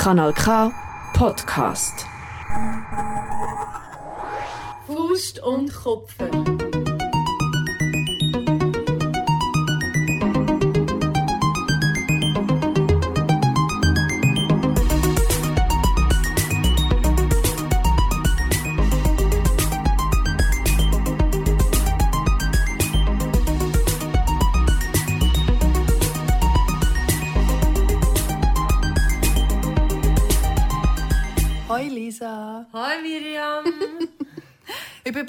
Kanal K Podcast. Faust und Kopfen.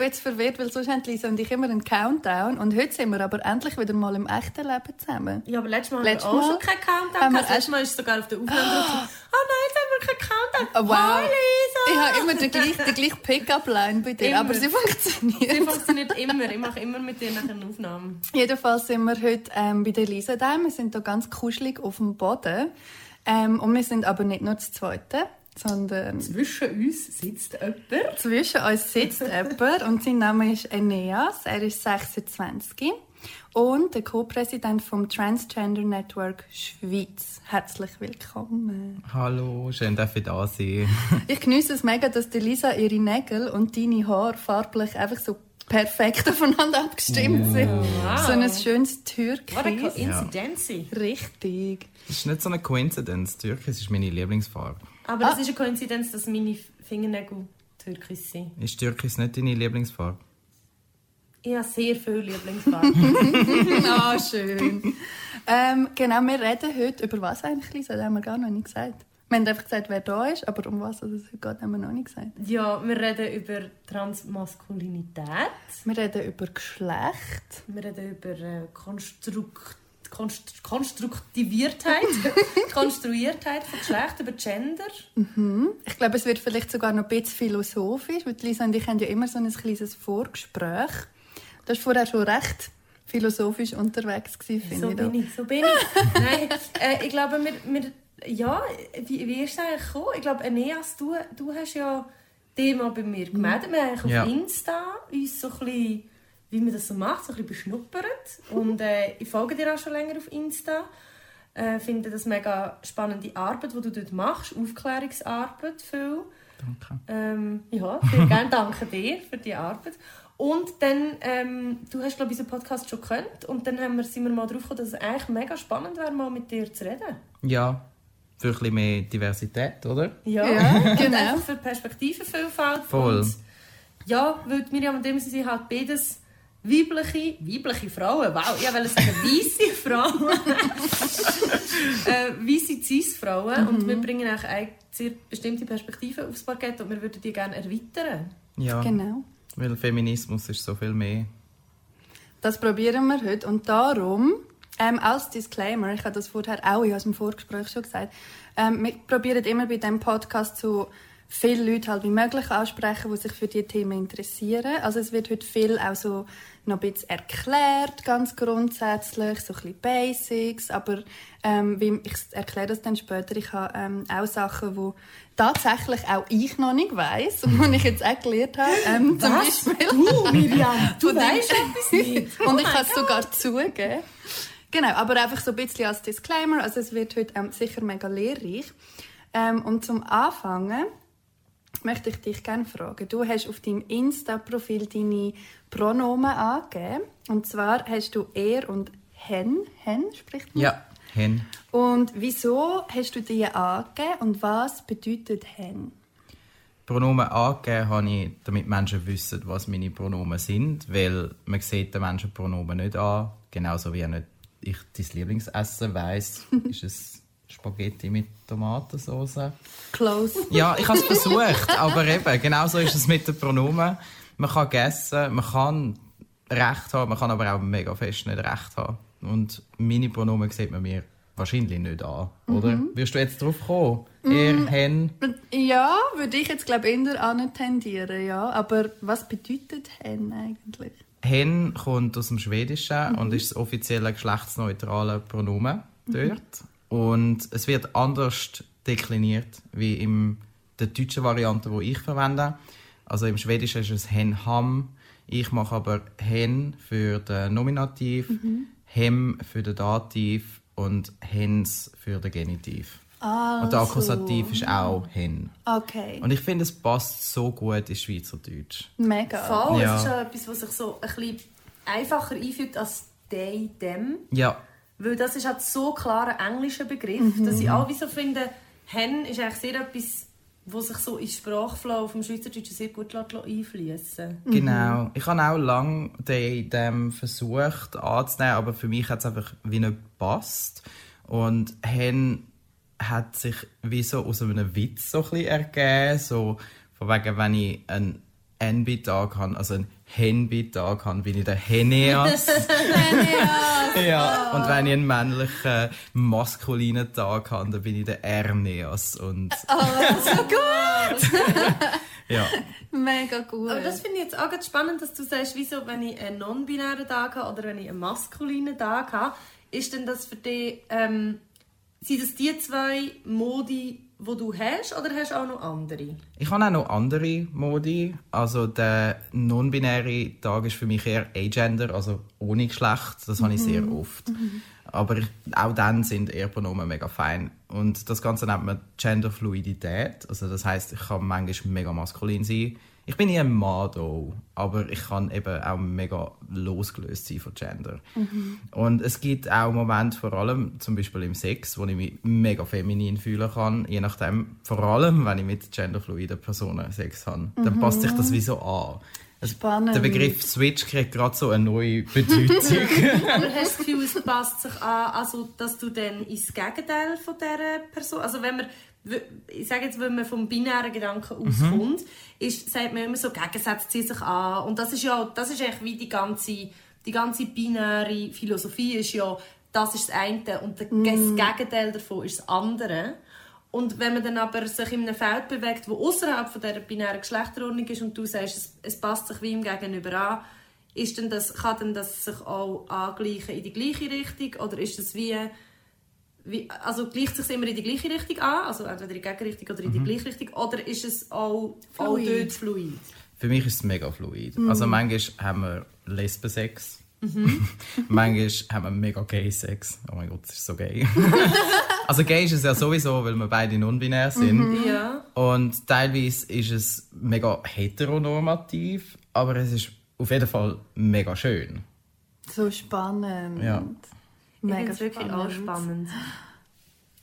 Bin jetzt verwirrt, weil sonst haben Lisa und ich immer einen Countdown. Und heute sind wir aber endlich wieder mal im echten Leben zusammen. Ja, aber letztes Mal Letztes haben wir auch Mal schon keinen Countdown gehabt. Letztes Mal ist es sogar auf der Aufnahme drauf. Oh nein, jetzt haben wir keinen Countdown. Oh, wow. Hi Lisa. Ich habe immer die gleiche, die gleiche Pick-up-Line bei dir, Immer. aber sie funktioniert. Sie funktioniert immer. Ich mache immer mit dir nachher eine Aufnahme. Jedenfalls sind wir heute ähm, bei der Lisa da. Wir sind hier ganz kuschelig auf dem Boden. Ähm, und wir sind aber nicht nur das Zweite, sondern Zwischen uns sitzt jemand. zwischen uns sitzt jemand und sein Name ist Eneas. Er ist 26 und der Co-Präsident vom Transgender Network Schweiz. Herzlich willkommen. Hallo, schön, dass ich da sein. Ich genieße es mega, dass die Lisa ihre Nägel und deine Haare farblich einfach so perfekt aufeinander abgestimmt sind. Wow. So ein schönes Türkis. What a coincidence. Richtig. Das ist nicht so eine Coincidence. Türkis ist meine Lieblingsfarbe. Aber Ah. es ist eine Koinzidenz, dass meine Fingernägel türkis sind. Ist Türkis nicht deine Lieblingsfarbe? Ich habe sehr viele Lieblingsfarben. Ah, schön. ähm, genau, wir reden heute über was eigentlich? Das haben wir gar noch nicht gesagt. Wir haben einfach gesagt, wer da ist, aber um was es heute geht, haben wir noch nicht gesagt. ja, wir reden über Transmaskulinität. Wir reden über Geschlecht. Wir reden über äh, Konstrukt, Konst, Konstruktiviertheit, Konstruiertheit von Geschlecht, über Gender. Ich glaube, es wird vielleicht sogar noch ein bisschen philosophisch, weil die Lisa und ich haben ja immer so ein kleines Vorgespräch. Du warst vorher schon recht philosophisch unterwegs, gewesen, finde So ich. da. bin ich, so bin ich. Nein, äh, ich glaube, wir, wir, ja, wie, wie ist es eigentlich gekommen? Ich glaube, Eneas, du, du hast ja mal bei mir gemeldet. Wir haben eigentlich auf Ja. Insta uns so ein bisschen, wie man das so macht, so ein bisschen beschnuppert. Und äh, ich folge dir auch schon länger auf Insta. Äh, finde das mega spannende Arbeit, die du dort machst. Aufklärungsarbeit viel. Danke. Ähm, ja, sehr gerne danke dir für die Arbeit. Und dann, ähm, du hast glaube ich unseren Podcast schon gekannt und dann haben wir, sind wir mal drauf gekommen, dass es eigentlich mega spannend wäre, mal mit dir zu reden. Ja, für ein bisschen mehr Diversität, oder? Ja, Ja, Und genau. für Perspektivenvielfalt. Voll. Und ja, weil Miriam und dem sind halt beides weibliche, weibliche Frauen. Wow, ich wollte sagen weisse Frauen. äh, weisse Cis-Frauen. Und wir bringen eigentlich eine sehr bestimmte Perspektive aufs Parkett und wir würden die gerne erweitern. Ja. Genau. Weil Feminismus ist so viel mehr. Das probieren wir heute. Und darum, ähm, als Disclaimer, ich habe das vorher auch in unserem Vorgespräch schon gesagt, ähm, wir probieren immer bei diesem Podcast so viele Leute halt wie möglich ansprechen, die sich für diese Themen interessieren. Also es wird heute viel auch so noch ein bisschen erklärt, ganz grundsätzlich, so ein bisschen Basics, aber ähm, wie, ich erkläre das dann später. Ich habe ähm, auch Sachen, die tatsächlich auch ich noch nicht weiss und die ich jetzt auch gelernt habe. Ähm, zum Beispiel Du, Miriam, du weißt etwas nicht. und ich kann es sogar zugeben. Genau, aber einfach so ein bisschen als Disclaimer. Also es wird heute ähm, sicher mega lehrreich. Ähm, und zum Anfangen möchte ich dich gerne fragen. Du hast auf deinem Insta-Profil deine Pronomen angegeben. Und zwar hast du er und hen. Hen spricht man? Ja, hen. Und wieso hast du die angegeben und was bedeutet hen? Pronomen angegeben habe ich, damit Menschen wissen, was meine Pronomen sind, weil man sieht den Menschen Pronomen nicht an, genauso wie nicht ich dein Lieblingsessen weiss, ist es Spaghetti mit Tomatensauce. Close. Ja, ich habe es versucht, aber eben, genauso ist es mit den Pronomen. Man kann essen, man kann Recht haben, man kann aber auch mega fest nicht Recht haben. Und meine Pronomen sieht man mir wahrscheinlich nicht an, oder? Wirst du jetzt drauf kommen? Er, hen? Ja, würde ich jetzt glaube ich eher an tendieren, ja. Aber was bedeutet hen eigentlich? Hen kommt aus dem Schwedischen und ist das offizielle geschlechtsneutrale Pronomen dort. Und es wird anders dekliniert wie in der deutschen Variante, die ich verwende. Also im Schwedischen ist es hen ham. Ich mache aber hen für den Nominativ, hem für den Dativ und hens für den Genitiv. Und der Also. Akkusativ ist auch hin. Okay. Und ich finde, es passt so gut in Schweizerdeutsch. Mega. Voll, Ja. es ist ja etwas, was sich so ein bisschen einfacher einfügt als «they», «them». Ja, Weil das ist halt so klar ein englischer Begriff, dass ich auch wie so finde, «hen» ist eigentlich sehr etwas, was sich so in den Sprachflow vom Schweizerdeutschen sehr gut einfließen Genau. Ich habe auch lange den, dem versucht anzunehmen, aber für mich hat es einfach wie nicht gepasst. Und Hen hat sich wie so aus einem Witz so ein bisschen ergeben. So, von wegen, wenn ich einen NB-Tag habe, also einen Henby-Tag habe, bin ich der Heneas. ja. Und wenn ich einen männlichen, maskulinen Tag habe, dann bin ich der Erneas. Und so gut. ja. Mega gut. Aber das finde ich jetzt auch ganz spannend, dass du sagst, wieso, wenn ich einen non-binären Tag habe oder wenn ich einen maskulinen Tag habe, ist denn das für dich, ähm, sind das die zwei Modi, die du hast, oder hast du auch noch andere? Ich habe auch noch andere Modi. Also der non-binäre Tag ist für mich eher agender, also ohne Geschlecht. Das habe ich sehr oft. Aber ich, auch dann sind eher Pronomen mega fein. Und das Ganze nennt man Genderfluidität. Also das heißt, ich kann manchmal mega maskulin sein. Ich bin eher ein Mann aber ich kann eben auch mega losgelöst sein von Gender. Und es gibt auch Momente, vor allem zum Beispiel im Sex, wo ich mich mega feminin fühlen kann, je nachdem, vor allem wenn ich mit genderfluiden Personen Sex habe. Dann passt sich das wie so an. Also, Spannend. Der Begriff Switch kriegt gerade so eine neue Bedeutung. Oder hast du das Gefühl, es passt sich an, also, dass du dann ins Gegenteil von dieser Person, also wenn man, ich sage jetzt, wenn man vom binären Gedanken auskommt, ist, sagt man immer so, Gegensätze ziehen sich an. Und das ist ja, das ist eigentlich wie die ganze, die ganze binäre Philosophie ist ja, das ist das eine und das Gegenteil davon ist das andere. Und wenn man dann aber sich in einem Feld bewegt, wo außerhalb von dieser binären Geschlechterordnung ist und du sagst, es, es passt sich wie im Gegenüber an, ist denn das, kann denn das sich auch angleichen in die gleiche Richtung? Oder ist das wie, wie also gleicht sich immer in die gleiche Richtung an, also entweder in die Gegenrichtung oder in die gleiche Richtung oder ist es auch, auch Fluid. dort fluid? Für mich ist es mega fluid. Also manchmal haben wir Lesbensex. manchmal haben wir mega gay Sex. Oh mein Gott, das ist so gay. also gay ist es ja sowieso, weil wir beide non-binär sind. Ja. Und teilweise ist es mega heteronormativ, aber es ist auf jeden Fall mega schön. So spannend. Ja. Ich Mega es wirklich auch spannend.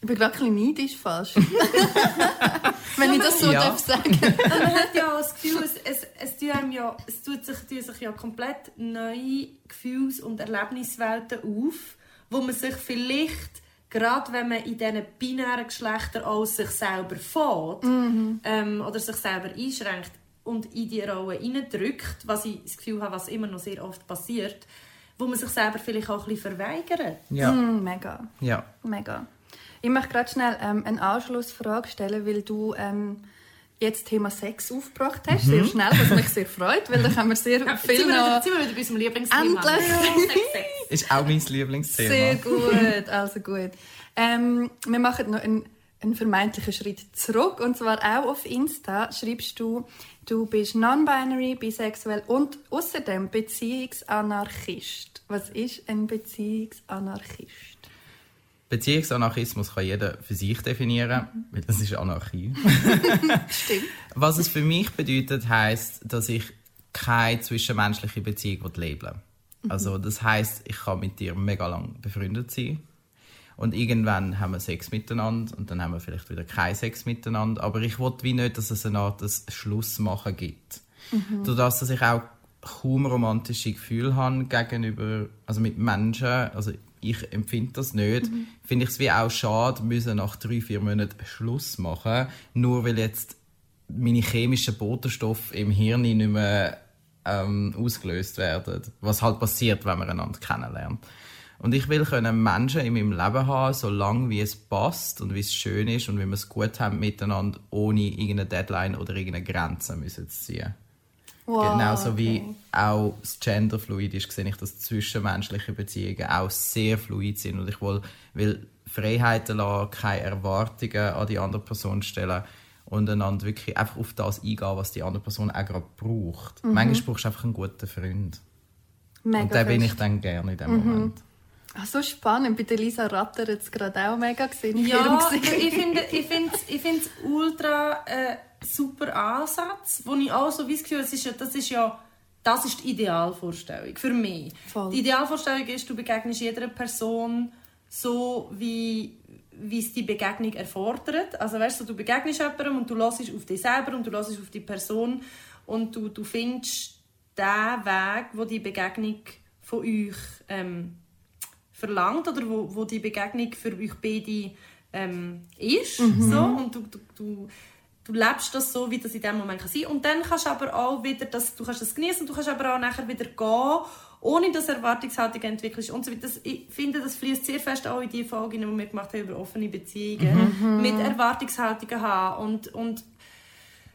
Ich bin gerade ein bisschen neidisch fast. Wenn ich das so Ja. darf sagen. Und man hat ja auch das Gefühl, es, es, es, ja, es tut sich, tun sich ja komplett neue Gefühls- und Erlebniswelten auf, wo man sich vielleicht, gerade wenn man in diesen binären Geschlechtern aus sich selber fährt ähm, oder sich selber einschränkt und in die Rolle hineindrückt, was ich das Gefühl habe, was immer noch sehr oft passiert, wo man sich selber vielleicht auch ein bisschen verweigert. Ja, Mm, mega. ja. Mega. Ich möchte gerade schnell ähm, eine Anschlussfrage stellen, weil du ähm, jetzt das Thema Sex aufgebracht hast. Sehr schnell, was mich sehr freut, weil da können wir sehr Jetzt viel sind wir, wieder, noch... jetzt sind wir wieder bei unserem Lieblingsthema. Endlich! Sex, Sex. Ist auch mein Lieblingsthema. Sehr gut, also gut. Ähm, wir machen noch einen, einen vermeintlichen Schritt zurück. Und zwar auch auf Insta schreibst du, du bist non-binary, bisexuell und außerdem Beziehungsanarchist. Was ist ein Beziehungsanarchist? Beziehungsanarchismus kann jeder für sich definieren, weil das ist Anarchie. Stimmt. Was es für mich bedeutet, heißt, dass ich keine zwischenmenschliche Beziehung labeln will. Also das heißt, ich kann mit dir mega lang befreundet sein und irgendwann haben wir Sex miteinander und dann haben wir vielleicht wieder keinen Sex miteinander. Aber ich will wie nicht, dass es eine Art des Schlussmachen gibt. Dadurch, dass ich auch kaum romantische Gefühle habe gegenüber, also mit Menschen, also ich empfinde das nicht, finde ich es wie auch schade, müssen nach drei, vier Monaten Schluss machen, nur weil jetzt meine chemischen Botenstoffe im Hirn nicht mehr ähm, ausgelöst werden. Was halt passiert, wenn man einander kennenlernt. Und ich will können Menschen in meinem Leben haben, so lange wie es passt und wie es schön ist und wie wir es gut haben miteinander, ohne irgendeine Deadline oder irgendeine Grenze müssen zu ziehen. Wow, Genauso wie okay. auch das Genderfluid ist, sehe ich, dass zwischenmenschliche Beziehungen auch sehr fluid sind. Und ich will, will Freiheiten lassen, keine Erwartungen an die andere Person stellen und einander wirklich einfach auf das eingehen, was die andere Person auch gerade braucht. Manchmal brauchst du einfach einen guten Freund. Mega und den bin ich dann gerne in dem Moment. Ach, so spannend. Bei der Lisa rattert es gerade auch mega gesehen Ja, ich finde ich finde ich finde es ultra äh, super Ansatz, wo ich auch so wie das Gefühl, es ist ja, das ist ja das ist die Idealvorstellung für mich. Voll. Die Idealvorstellung ist, du begegnest jeder Person so wie wie es die Begegnung erfordert. Also weißt du, du begegnest jemandem und du hörst auf dich selber und du hörst auf die Person und du, du findest den Weg, wo die Begegnung von euch ähm, verlangt oder wo, wo die Begegnung für euch beide ähm, ist. So. Und du, du, du, du lebst das so, wie das in dem Moment kann sein Und dann kannst du aber auch wieder, das, du kannst das genießen und du kannst aber auch nachher wieder gehen, ohne dass Erwartungshaltung entwickelst und so weiter. Das, ich finde, das fließt sehr fest auch in die Folgen, die wir gemacht haben über offene Beziehungen, mit Erwartungshaltungen haben und, und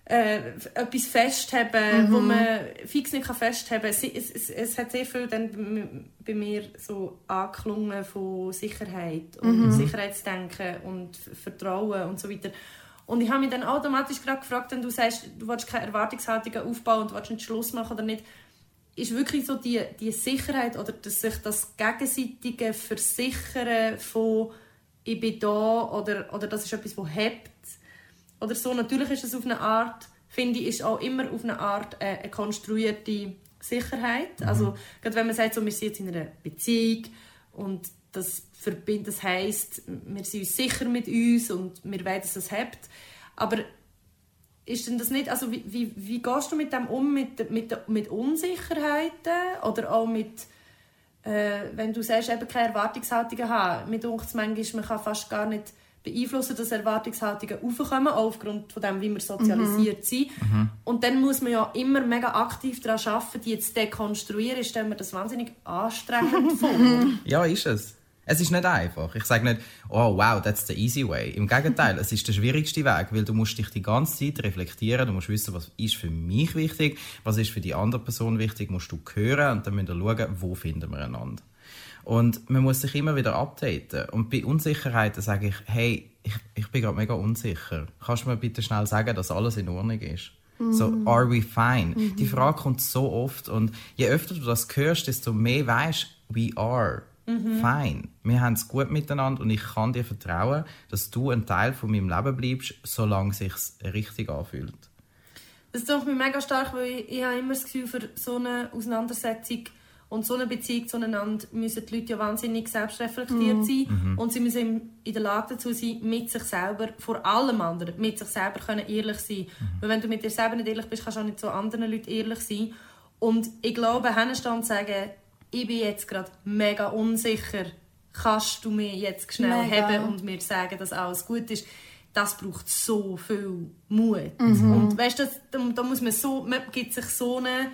äh, etwas festhaben, wo man fix nicht kann festhaben kann. Es, es, es, hat sehr viel dann bei- mir so angeklungen von Sicherheit und Sicherheitsdenken und Vertrauen und so weiter. Und ich habe mich dann automatisch gerade gefragt, wenn du sagst, du willst keine Erwartungshaltungen aufbauen und du willst nicht Schluss machen oder nicht, ist wirklich so die, die Sicherheit oder dass sich das gegenseitige Versichern von ich bin da oder, oder das ist etwas, das hebt oder so. Natürlich ist es auf eine Art, finde ich, ist auch immer auf eine Art äh, eine konstruierte Sicherheit. Also gerade wenn man sagt, so, wir sind jetzt in einer Beziehung und das verbindet, das heisst, wir sind uns sicher mit uns und wir wollen, dass es hebt. Aber ist denn das nicht, also wie, wie, wie gehst du mit dem um, mit, mit, mit Unsicherheiten oder auch mit, äh, wenn du sagst, eben keine Erwartungshaltungen haben, mit uns manchmal, man kann fast gar nicht beeinflussen, dass Erwartungshaltungen aufkommen, auch aufgrund von dem, wie wir sozialisiert sind. Und dann muss man ja immer mega aktiv daran arbeiten, die zu dekonstruieren. Stelle mir das wahnsinnig anstrengend vor. Ja, ist es. Es ist nicht einfach. Ich sage nicht, oh wow, that's the easy way. Im Gegenteil, es ist der schwierigste Weg, weil du musst dich die ganze Zeit reflektieren, du musst wissen, was ist für mich wichtig, was ist für die andere Person wichtig, musst du hören und dann müssen wir schauen, wo finden wir einander. Und man muss sich immer wieder updaten. Und bei Unsicherheiten sage ich, hey, ich, ich bin gerade mega unsicher. Kannst du mir bitte schnell sagen, dass alles in Ordnung ist? So, are we fine? Die Frage kommt so oft und je öfter du das hörst, desto mehr weißt we are fine. Wir haben es gut miteinander und ich kann dir vertrauen, dass du ein Teil von meinem Leben bleibst, solange es sich richtig anfühlt. Das tut mich mega stark, weil ich, ich habe immer das Gefühl, für so eine Auseinandersetzung und so eine Beziehung zueinander müssen die Leute ja wahnsinnig selbstreflektiert sein und sie müssen in der Lage dazu sein, mit sich selber, vor allem anderen, mit sich selber können ehrlich sein. Weil wenn du mit dir selber nicht ehrlich bist, kannst du auch nicht zu anderen Leuten ehrlich sein. Und ich glaube, und sagen, ich bin jetzt gerade mega unsicher, kannst du mir jetzt schnell Mega. haben und mir sagen, dass alles gut ist, das braucht so viel Mut. Und weißt du, das- da, da muss man so, man gibt sich so eine,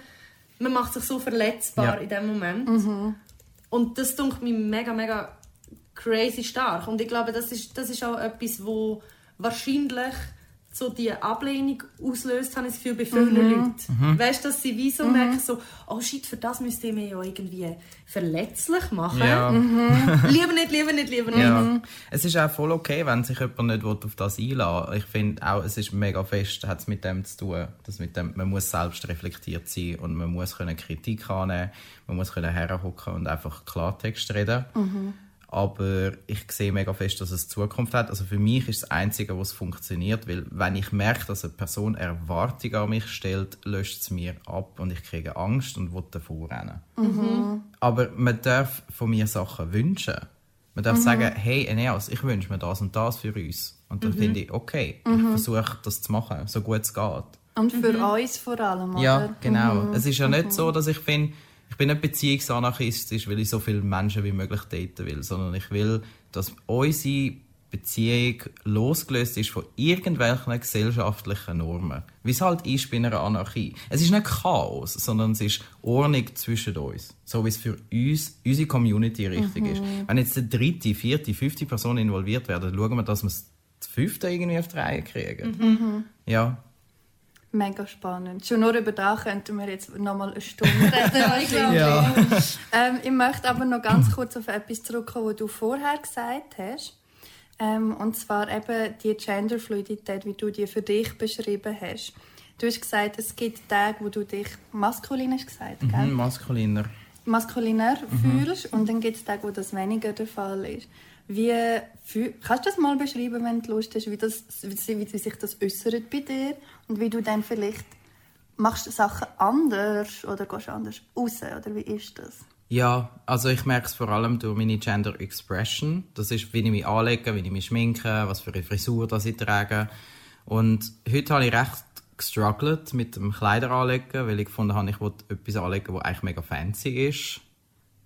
man macht sich so verletzbar Ja. in dem Moment. Und das tut mich mega, mega crazy stark. Und ich glaube, das ist, das ist auch etwas, wo wahrscheinlich so die Ablehnung auslöst, habe ich das Gefühl, bei vielen Leuten. Weißt du, dass sie wie so merken, so, oh shit, für das müsste ich mich ja irgendwie verletzlich machen. Ja. Lieber nicht, lieber nicht, lieber nicht. Ja. Es ist auch voll okay, wenn sich jemand nicht auf das will. Ich finde auch, es ist mega fest, hat es mit dem zu tun, dass mit dem, man muss selbst reflektiert sein und man muss können Kritik annehmen, man muss können herhocken und einfach Klartext reden. Aber ich sehe mega fest, dass es Zukunft hat. Also für mich ist das Einzige, was funktioniert, weil wenn ich merke, dass eine Person Erwartungen an mich stellt, löscht es mir ab und ich kriege Angst und will davor rennen. Aber man darf von mir Sachen wünschen. Man darf sagen, hey Eneas, ich wünsche mir das und das für uns. Und dann finde ich, okay, ich versuche das zu machen, so gut es geht. Und für uns vor allem, oder? Ja, genau. Es ist ja nicht so, dass ich finde, bin nicht beziehungsanarchistisch, weil ich so viele Menschen wie möglich daten will, sondern ich will, dass unsere Beziehung losgelöst ist von irgendwelchen gesellschaftlichen Normen. Wie es halt ist bei einer Anarchie. Es ist nicht Chaos, sondern es ist Ordnung zwischen uns. So wie es für uns, unsere Community richtig ist. Wenn jetzt eine dritte, vierte, fünfte Person involviert werden, schauen wir, dass wir das fünfte irgendwie auf die Reihe kriegen. Ja. Mega spannend. Schon nur über das könnten wir jetzt noch mal eine Stunde reden. Ja. ähm, ich möchte aber noch ganz kurz auf etwas zurückkommen, was du vorher gesagt hast. Ähm, und zwar eben die Genderfluidität, wie du die für dich beschrieben hast. Du hast gesagt, es gibt Tage, wo du dich maskulin hast gesagt, gell? Mhm, maskuliner. maskulinär fühlst und dann gibt es Tage, wo das weniger der Fall ist. Wie kannst du das mal beschreiben, wenn du Lust hast, wie, das, wie, wie sich das äußert bei dir und wie du dann vielleicht machst Sachen anders oder gehst anders raus oder wie ist das? Ja, also ich merke es vor allem durch meine Gender Expression. Das ist, wie ich mich anlege, wie ich mich schminke, was für eine Frisur das ich trage. Und heute habe ich recht gestruggelt mit dem Kleider anlegen, weil ich gefunden habe, ich wollte etwas anlegen, das eigentlich mega fancy ist.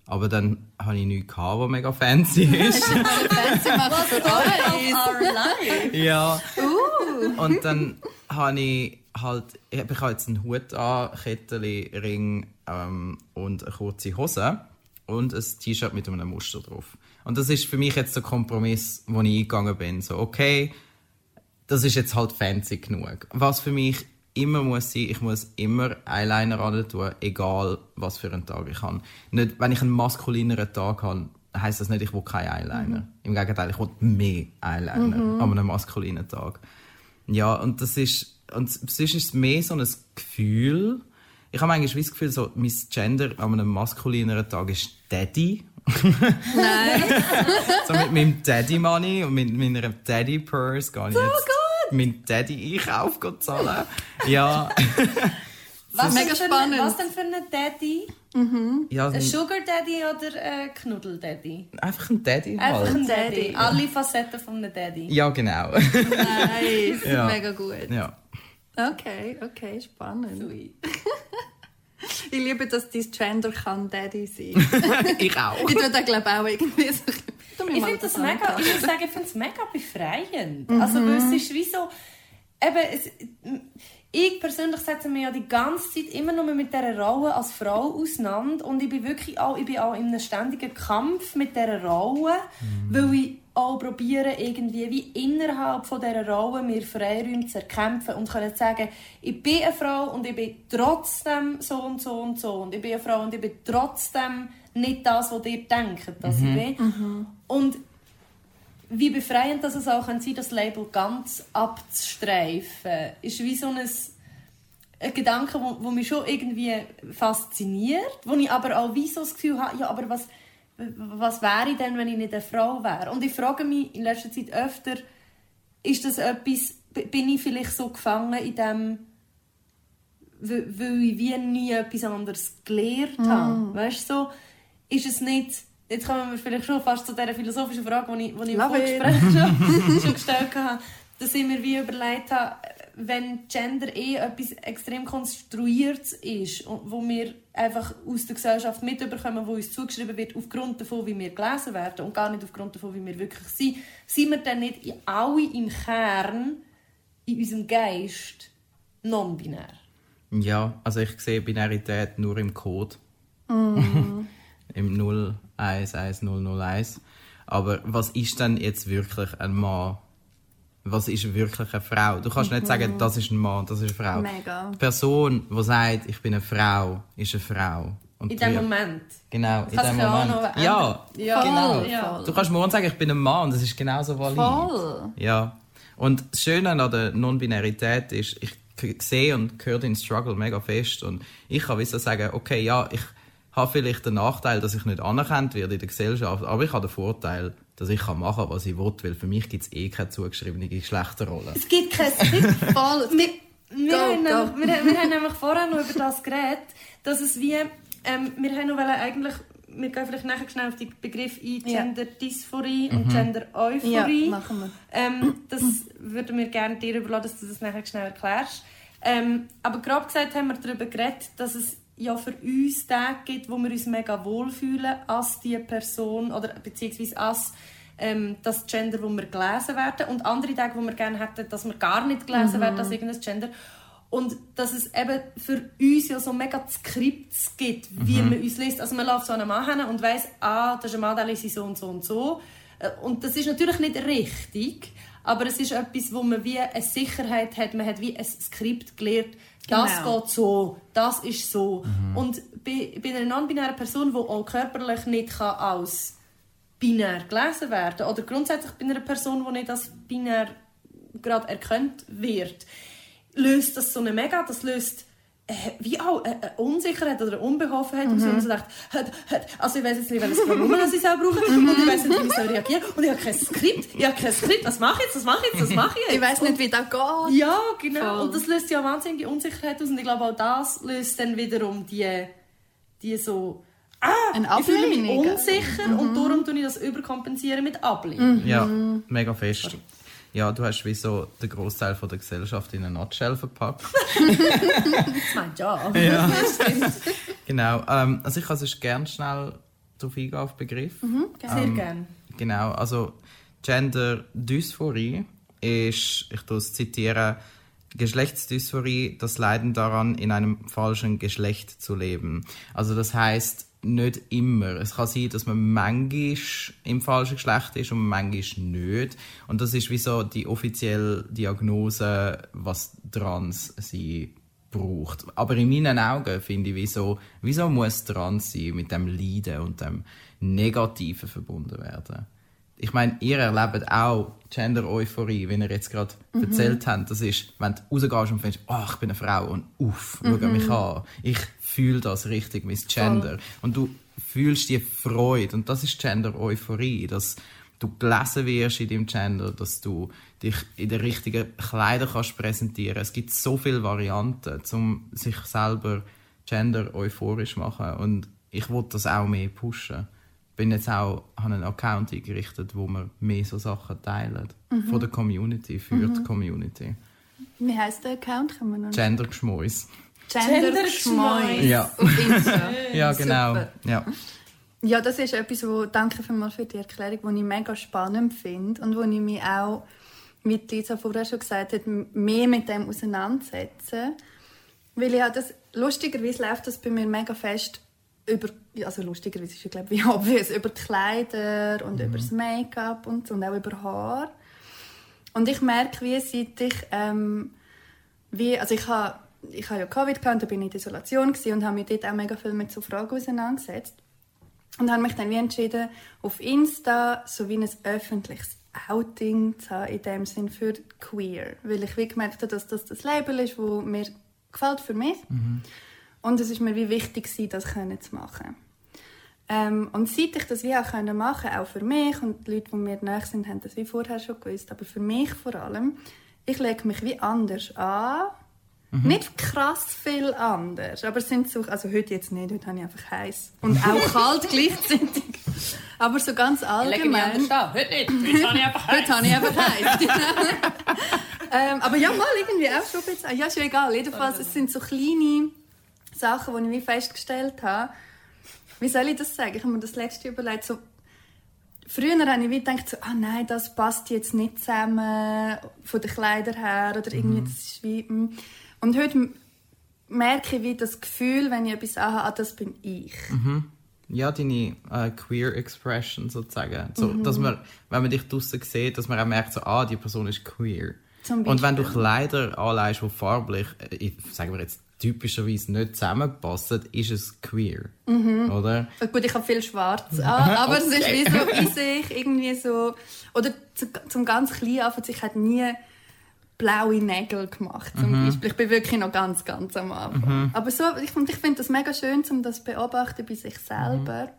Aber dann habe ich nichts gehabt, was mega fancy ist. Fancy macht für alles. Our life. ja. Und dann habe ich halt, ich habe ich habe jetzt einen Hut an, Kettchen, Ring ähm, und eine kurze Hose und ein T-Shirt mit einem Muster drauf. Und das ist für mich jetzt der Kompromiss, wo ich eingegangen bin. So, okay, das ist jetzt halt fancy genug. Was für mich immer muss sein, ich muss immer Eyeliner ran tun, egal was für einen Tag ich habe. Nicht, wenn ich einen maskulineren Tag habe, heisst das nicht, ich will keinen Eyeliner. Im Gegenteil, ich will mehr Eyeliner an einem maskulinen Tag. Ja, und das ist, und sonst ist es mehr so ein Gefühl. Ich habe eigentlich das Gefühl, so, mein Gender an einem maskulineren Tag ist Daddy. Nein. So mit meinem Daddy Money und mit meiner Daddy Purse gehe ich jetzt meinen Daddy Einkauf zahlen. Ja, Was Mega denn für spannend. Ein, was denn für ein Daddy? ja Ein Sugar Daddy oder ein Knuddel Daddy? einfach ein Daddy Einfach halt. ein Daddy. Daddy. Alle Facetten von einem Daddy. Ja, genau. Nice. Ja. Mega gut. ja. Okay, okay, spannend. Sweet. Ich liebe, dass dein Gender kann Daddy sein. Ich auch. ich tue das glaube auch irgendwie so. Ich finde das mega, ich muss sagen, ich finde es mega befreiend. Also, weil es ist wie so, eben, es, ich persönlich setze mich ja die ganze Zeit immer nur mit dieser Rolle als Frau auseinander und ich bin wirklich auch, ich bin auch in einem ständigen Kampf mit dieser Rolle, weil ich auch probiere, irgendwie wie innerhalb von dieser Rolle mir Freiräume zu erkämpfen und können sagen, ich bin eine Frau und ich bin trotzdem so und so und so und ich bin eine Frau und ich bin trotzdem nicht das, was ihr denkt, dass ich bin. Und wie befreiend dass es auch kann sein das Label ganz abzustreifen, ist wie so ein, ein Gedanke, wo, wo mich schon irgendwie fasziniert, wo ich aber auch wie so das Gefühl habe, ja, aber was, was wäre ich denn, wenn ich nicht eine Frau wäre? Und ich frage mich in letzter Zeit öfter, ist das etwas, bin ich vielleicht so gefangen in dem, weil ich wie nie etwas anderes gelernt habe. Weißt du, so, ist es nicht, jetzt kommen wir vielleicht schon fast zu dieser philosophischen Frage, die ich, die ich im. Vorgespräch schon, schon gestellt habe, dass ich mir wie überlegt habe, wenn Gender eh etwas extrem konstruiertes ist, und wo wir einfach aus der Gesellschaft mitbekommen, wo uns zugeschrieben wird, aufgrund davon, wie wir gelesen werden und gar nicht aufgrund davon, wie wir wirklich sind, sind wir dann nicht in- alle im Kern, in unserem Geist, non-binär? Ja, also ich sehe Binarität nur im Code. Im 011001. Aber was ist denn jetzt wirklich ein Mann? Was ist wirklich eine Frau? Du kannst nicht sagen, das ist ein Mann, das ist eine Frau. Mega. Die Person, die sagt, ich bin eine Frau, ist eine Frau. Und In dem Moment. Genau, in dem Moment. ja. Ja, genau. voll, Ja. Du kannst morgen sagen, ich bin ein Mann, das ist genauso valid. Voll. Ja. Und das Schöne an der Non-Binarität ist, ich sehe und höre den Struggle mega fest und ich kann wie so sagen, okay, ja, ich habe vielleicht den Nachteil, dass ich nicht anerkannt werde in der Gesellschaft, aber ich habe den Vorteil, dass ich kann machen was ich will, weil für mich gibt es eh keine zugeschriebene Geschlechterrolle. Es gibt kein es gibt Voll. wir, wir, Go, haben go. nämlich, wir, wir haben nämlich vorher noch über das geredet, dass es wie, ähm, wir haben noch wollen eigentlich, wir gehen vielleicht nachher schnell auf den Begriff ein, Ja. Gender Dysphorie und Gender Ja, Euphorie. machen wir. Ähm, das würden wir gerne dir überlassen, dass du das nachher schnell erklärst. Ähm, aber grob gesagt haben wir darüber geredet, dass es ja für uns Tage gibt, wo wir uns mega wohlfühlen als die Person oder beziehungsweise als ähm, das Gender, wo wir gelesen werden und andere Tage, wo wir gerne hätten, dass wir gar nicht gelesen werden als irgendein Gender. Und dass es eben für uns ja so mega Skripts gibt, wie man uns liest. Also man läuft so einen Mann hin und weiss, ah, das ist ein Mann, der liest so und so und so. Äh, Und das ist natürlich nicht richtig, aber es ist etwas, wo man wie eine Sicherheit hat. Man hat wie ein Skript gelernt, das Genau. geht so, das ist so. Und bei, bei einer non-binären Person, die auch körperlich nicht kann als binär gelesen werden oder grundsätzlich bei einer Person, die nicht als binär gerade erkannt wird, löst das so eine mega, das löst wie auch eine, eine Unsicherheit oder eine Unbeholfenheit und so, Mhm. und so denkt, hat, hat, also ich weiß jetzt nicht, welches Pronomen ich selber brauche Mhm. und ich weiß nicht, wie ich soll reagieren und ich habe kein Skript, ich habe kein Skript, was mache ich jetzt, was mache ich jetzt, was mache ich jetzt? Ich weiß nicht, wie das geht. Ja, genau. Voll. Und das löst ja wahnsinnige Unsicherheit aus. Und ich glaube, auch das löst dann wiederum die, die so. Ah, Eine ich fühle mich unsicher und darum tue ich das überkompensieren mit Ablehnung. Ja, mega fest. Ja, du hast wie so den Großteil von der Gesellschaft in eine Nutshell verpackt. Das ist mein Job. Ja. genau. Ähm, also ich kann sonst gerne schnell darauf eingehen, auf den Begriff. Sehr gerne. Genau, also Gender Dysphorie ist, ich tue es zitieren, Geschlechtsdysphorie, das Leiden daran, in einem falschen Geschlecht zu leben. Also das heißt nicht immer. Es kann sein, dass man manchmal im falschen Geschlecht ist und manchmal nicht. Und das ist wie so die offizielle Diagnose, was trans sein braucht. Aber in meinen Augen finde ich, wieso, wieso muss trans sein mit dem Leiden und dem Negativen verbunden werden? Ich meine, ihr erlebt auch Gender-Euphorie, wie ihr jetzt gerade erzählt habt. Das ist, wenn du rausgehst und findest, oh, ich bin eine Frau und uff, schau mich an. Ich fühle das richtig, mein Gender. Und du fühlst die Freude. Und das ist Gender-Euphorie, dass du gelesen wirst in deinem Gender, dass du dich in den richtigen Kleidern kannst präsentieren. Es gibt so viele Varianten, um sich selber Gender euphorisch zu machen. Und ich wollte das auch mehr pushen. Bin jetzt auch an einen Account eingerichtet, wo wir mehr so Sachen teilen. Von der Community, für die Community. Wie heisst der Account? Kann man noch Gender Geschmäus. Gender Geschmäus. Ja. Ja, genau. Super. Ja. Ja, das ist etwas, wo, danke für die Erklärung, die ich mega spannend finde und wo ich mich auch, wie Lisa vorher schon gesagt hat, mehr mit dem auseinandersetze. Weil ich habe das, lustigerweise läuft das bei mir mega fest über, also lustigerweise ist ja glaube ich wie obvious, über die Kleider und über das Make-up und, so, und auch über Haar. Und ich merke, wie seit ich, ähm, wie, also ich habe, ich habe ja Covid gehabt, da bin ich in der Isolation und habe mich dort auch mega viel mit so Fragen auseinandergesetzt. Und habe mich dann wie entschieden, auf Insta so wie ein öffentliches Outing zu haben, in dem Sinn für queer. Weil ich wie gemerkt habe, dass das das Label ist, das mir gefällt für mich. Und es ist mir wie wichtig, das können zu machen. Ähm, und seit ich das wie auch können machen auch für mich, und die Leute, die mir nahe sind, haben das wie vorher schon gewusst, aber für mich vor allem, ich lege mich wie anders an. Nicht krass viel anders, aber es sind so, also heute jetzt nicht, heute habe ich einfach heiß und auch kalt gleichzeitig. Aber so ganz allgemein. an. Heute nicht. Heute habe ich einfach Heute habe ich einfach heiß. ähm, aber ja, mal irgendwie auch schon bisschen. Ja, ist ja egal. Jedenfalls, es sind so kleine Sachen, die ich wie festgestellt habe. Wie soll ich das sagen? Ich habe mir das letzte überlegt. So, früher habe ich wie gedacht, so, ah nein, das passt jetzt nicht zusammen von den Kleidern her. Oder irgendwie, das ist wie... mm. Und heute merke ich wie das Gefühl, wenn ich etwas anhabe, ah, das bin ich. Ja, deine äh, Queer Expression sozusagen. So, dass man, wenn man dich draussen sieht, dass man auch merkt, so, ah, die Person ist queer. Und wenn du. Kleider anlegst, die farblich, äh, ich sagen wir jetzt, typischerweise nicht zusammenpassen, ist es queer. Oder? Oh, Gut, ich habe viel schwarz an, aber es ist wie so in sich irgendwie so... Oder zu, zum ganz Kleinen anfangen, ich habe nie blaue Nägel gemacht, zum Beispiel. Ich bin wirklich noch ganz, ganz am Anfang. Aber so, ich, find- ich finde das mega schön, um das zu beobachten bei sich selber.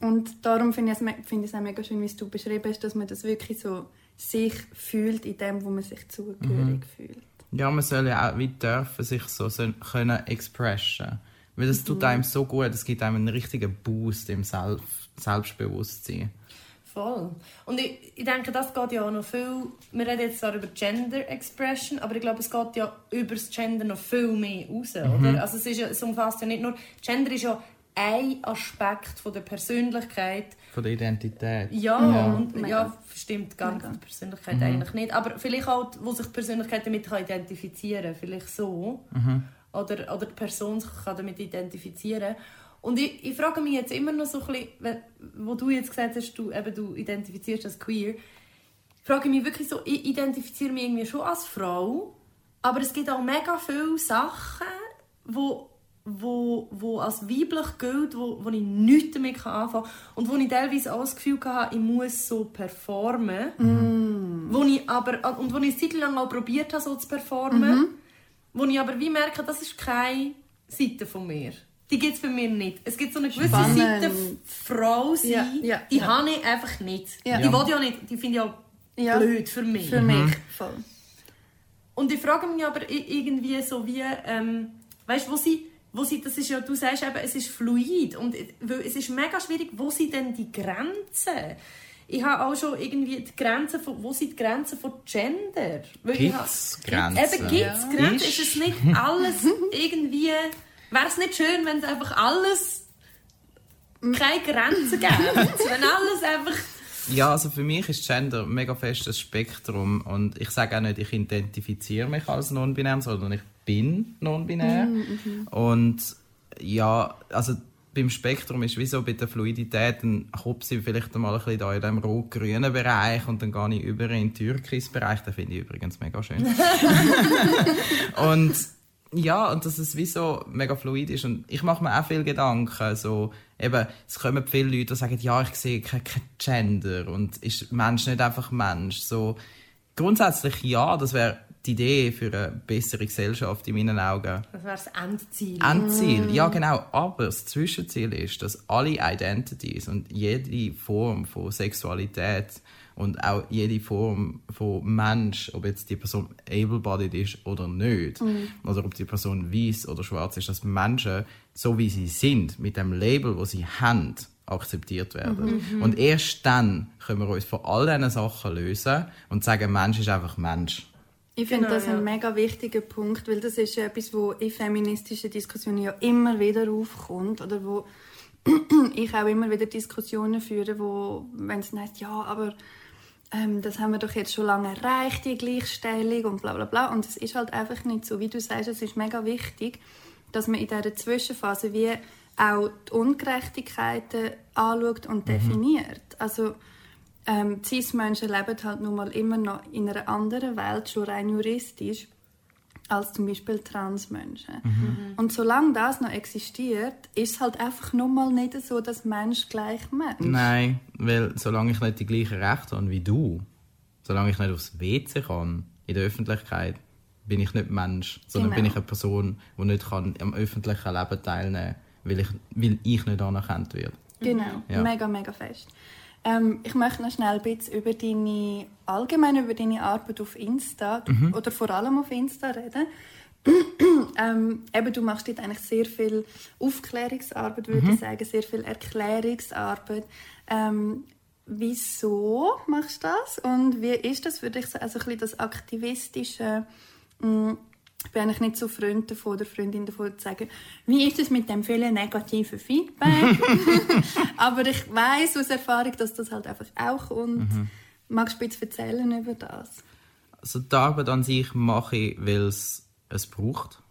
Und darum finde ich, es me- finde ich es auch mega schön, wie du beschrieben hast, dass man das wirklich so sich fühlt in dem, wo man sich zugehörig fühlt. Ja, man soll ja auch wie dürfen sich so so können expressen. Weil das tut einem so gut, es gibt einem einen richtigen Boost im Self Selbstbewusstsein. Voll. Und ich, ich denke, das geht ja auch noch viel. Wir reden jetzt zwar über Gender Expression, aber ich glaube, es geht ja über das Gender noch viel mehr raus, oder? Also es, ist ja, es umfasst ja nicht nur... Gender ist ja ein Aspekt von der Persönlichkeit. Von der Identität. Ja, Ja. und ja, stimmt gar nicht von der Persönlichkeit eigentlich nicht. Aber vielleicht auch, wo sich die Persönlichkeit damit kann identifizieren kann. Vielleicht so. Oder, oder die Person sich kann damit identifizieren Und ich, ich frage mich jetzt immer noch so ein bisschen, wo du jetzt gesagt hast, du, eben, du identifizierst als queer, frage ich mich wirklich so, ich identifiziere mich irgendwie schon als Frau, aber es gibt auch mega viele Sachen, wo, wo, wo als weiblich gilt, wo, wo ich nichts damit anfangen kann und wo ich teilweise auch das Gefühl hatte, ich muss so performen. Wo ich aber, und wo ich eine Zeit lang auch probiert habe, so zu performen. wo ich aber wie merke, das ist keine Seite von mir. Die gibt es bei mir nicht. Es gibt so eine gewisse Spannend. Seite Frau sein, Ja, ja, die ja. habe ich einfach nicht. Ja. Die Ja. will ich auch nicht. Die finde ich auch Ja. blöd für mich. Für mich voll. Und ich frage mich aber irgendwie so wie, ähm, weißt du, wo sie, wo sie, das ist ja, du sagst eben, es ist fluid und i- weil es ist mega schwierig, wo sind denn die Grenzen? Ich habe auch schon irgendwie die Grenzen von, wo sind die Grenzen von Gender? Gibt's Grenzen? Eben gibt es Ja. Grenzen? Ist- Ist es nicht alles irgendwie, wäre es nicht schön, wenn es einfach alles keine Grenzen gäbe? wenn alles einfach Ja, also für mich ist Gender ein mega festes Spektrum und ich sage auch nicht, ich identifiziere mich als non-binär, sondern ich bin non-binär. Und ja, also beim Spektrum ist wie so bei der Fluidität, dann hopse ich vielleicht einmal ein bisschen da in diesem rot-grünen Bereich und dann gehe ich über in den Türkis-Bereich, den finde ich übrigens mega schön. und ja, und dass es wie so mega fluid ist. Und ich mache mir auch viel Gedanken. So, eben, es kommen viele Leute, die sagen, ja, ich sehe kein, kein Gender und ist Mensch nicht einfach Mensch. So, grundsätzlich ja, das wäre die Idee für eine bessere Gesellschaft in meinen Augen. das wäre das Endziel. Endziel, ja genau, aber das Zwischenziel ist, dass alle Identities und jede Form von Sexualität und auch jede Form von Mensch, ob jetzt die Person able-bodied ist oder nicht, oder ob die Person weiß oder schwarz ist, dass Menschen, so wie sie sind, mit dem Label, wo sie haben, akzeptiert werden. Und erst dann können wir uns von all diesen Sachen lösen und sagen, Mensch ist einfach Mensch. Ich finde Genau, das ein ja. mega wichtiger Punkt, weil das ist ja etwas, wo in feministischen Diskussionen ja immer wieder aufkommt oder wo ich auch immer wieder Diskussionen führe, wo, wenn es heißt, ja, aber ähm, das haben wir doch jetzt schon lange erreicht, die Gleichstellung und bla bla bla. Und es ist halt einfach nicht so. Wie du sagst, es ist mega wichtig, dass man in dieser Zwischenphase wie auch die Ungerechtigkeiten anschaut und definiert. Also ähm, Cis-Menschen leben halt nun mal immer noch in einer anderen Welt, schon rein juristisch, als zum Beispiel Transmenschen. Und solange das noch existiert, ist es halt einfach nun mal nicht so, dass Mensch gleich Mensch. Nein, weil solange ich nicht die gleichen Rechte habe wie du, solange ich nicht aufs WC kann in der Öffentlichkeit, bin ich nicht Mensch, sondern Genau. bin ich eine Person, die nicht kann am öffentlichen Leben teilnehmen kann, weil ich, weil ich nicht anerkannt werde. Genau, Ja. mega, mega fest. Ähm, ich möchte noch schnell ein bisschen über deine, allgemein über deine Arbeit auf Insta oder vor allem auf Insta reden. ähm, eben, du machst dort eigentlich sehr viel Aufklärungsarbeit, würde ich sagen, sehr viel Erklärungsarbeit. Ähm, wieso machst du das und wie ist das für dich, so- also ein bisschen das aktivistische mh, ich bin eigentlich nicht so Freund davon oder Freundin davon zu sagen, wie ist es mit dem vielen negativen Feedback? Aber ich weiß aus Erfahrung, dass das halt einfach auch kommt. Magst du ein bisschen erzählen über das? Also die Arbeit an sich mache ich, weil es es braucht.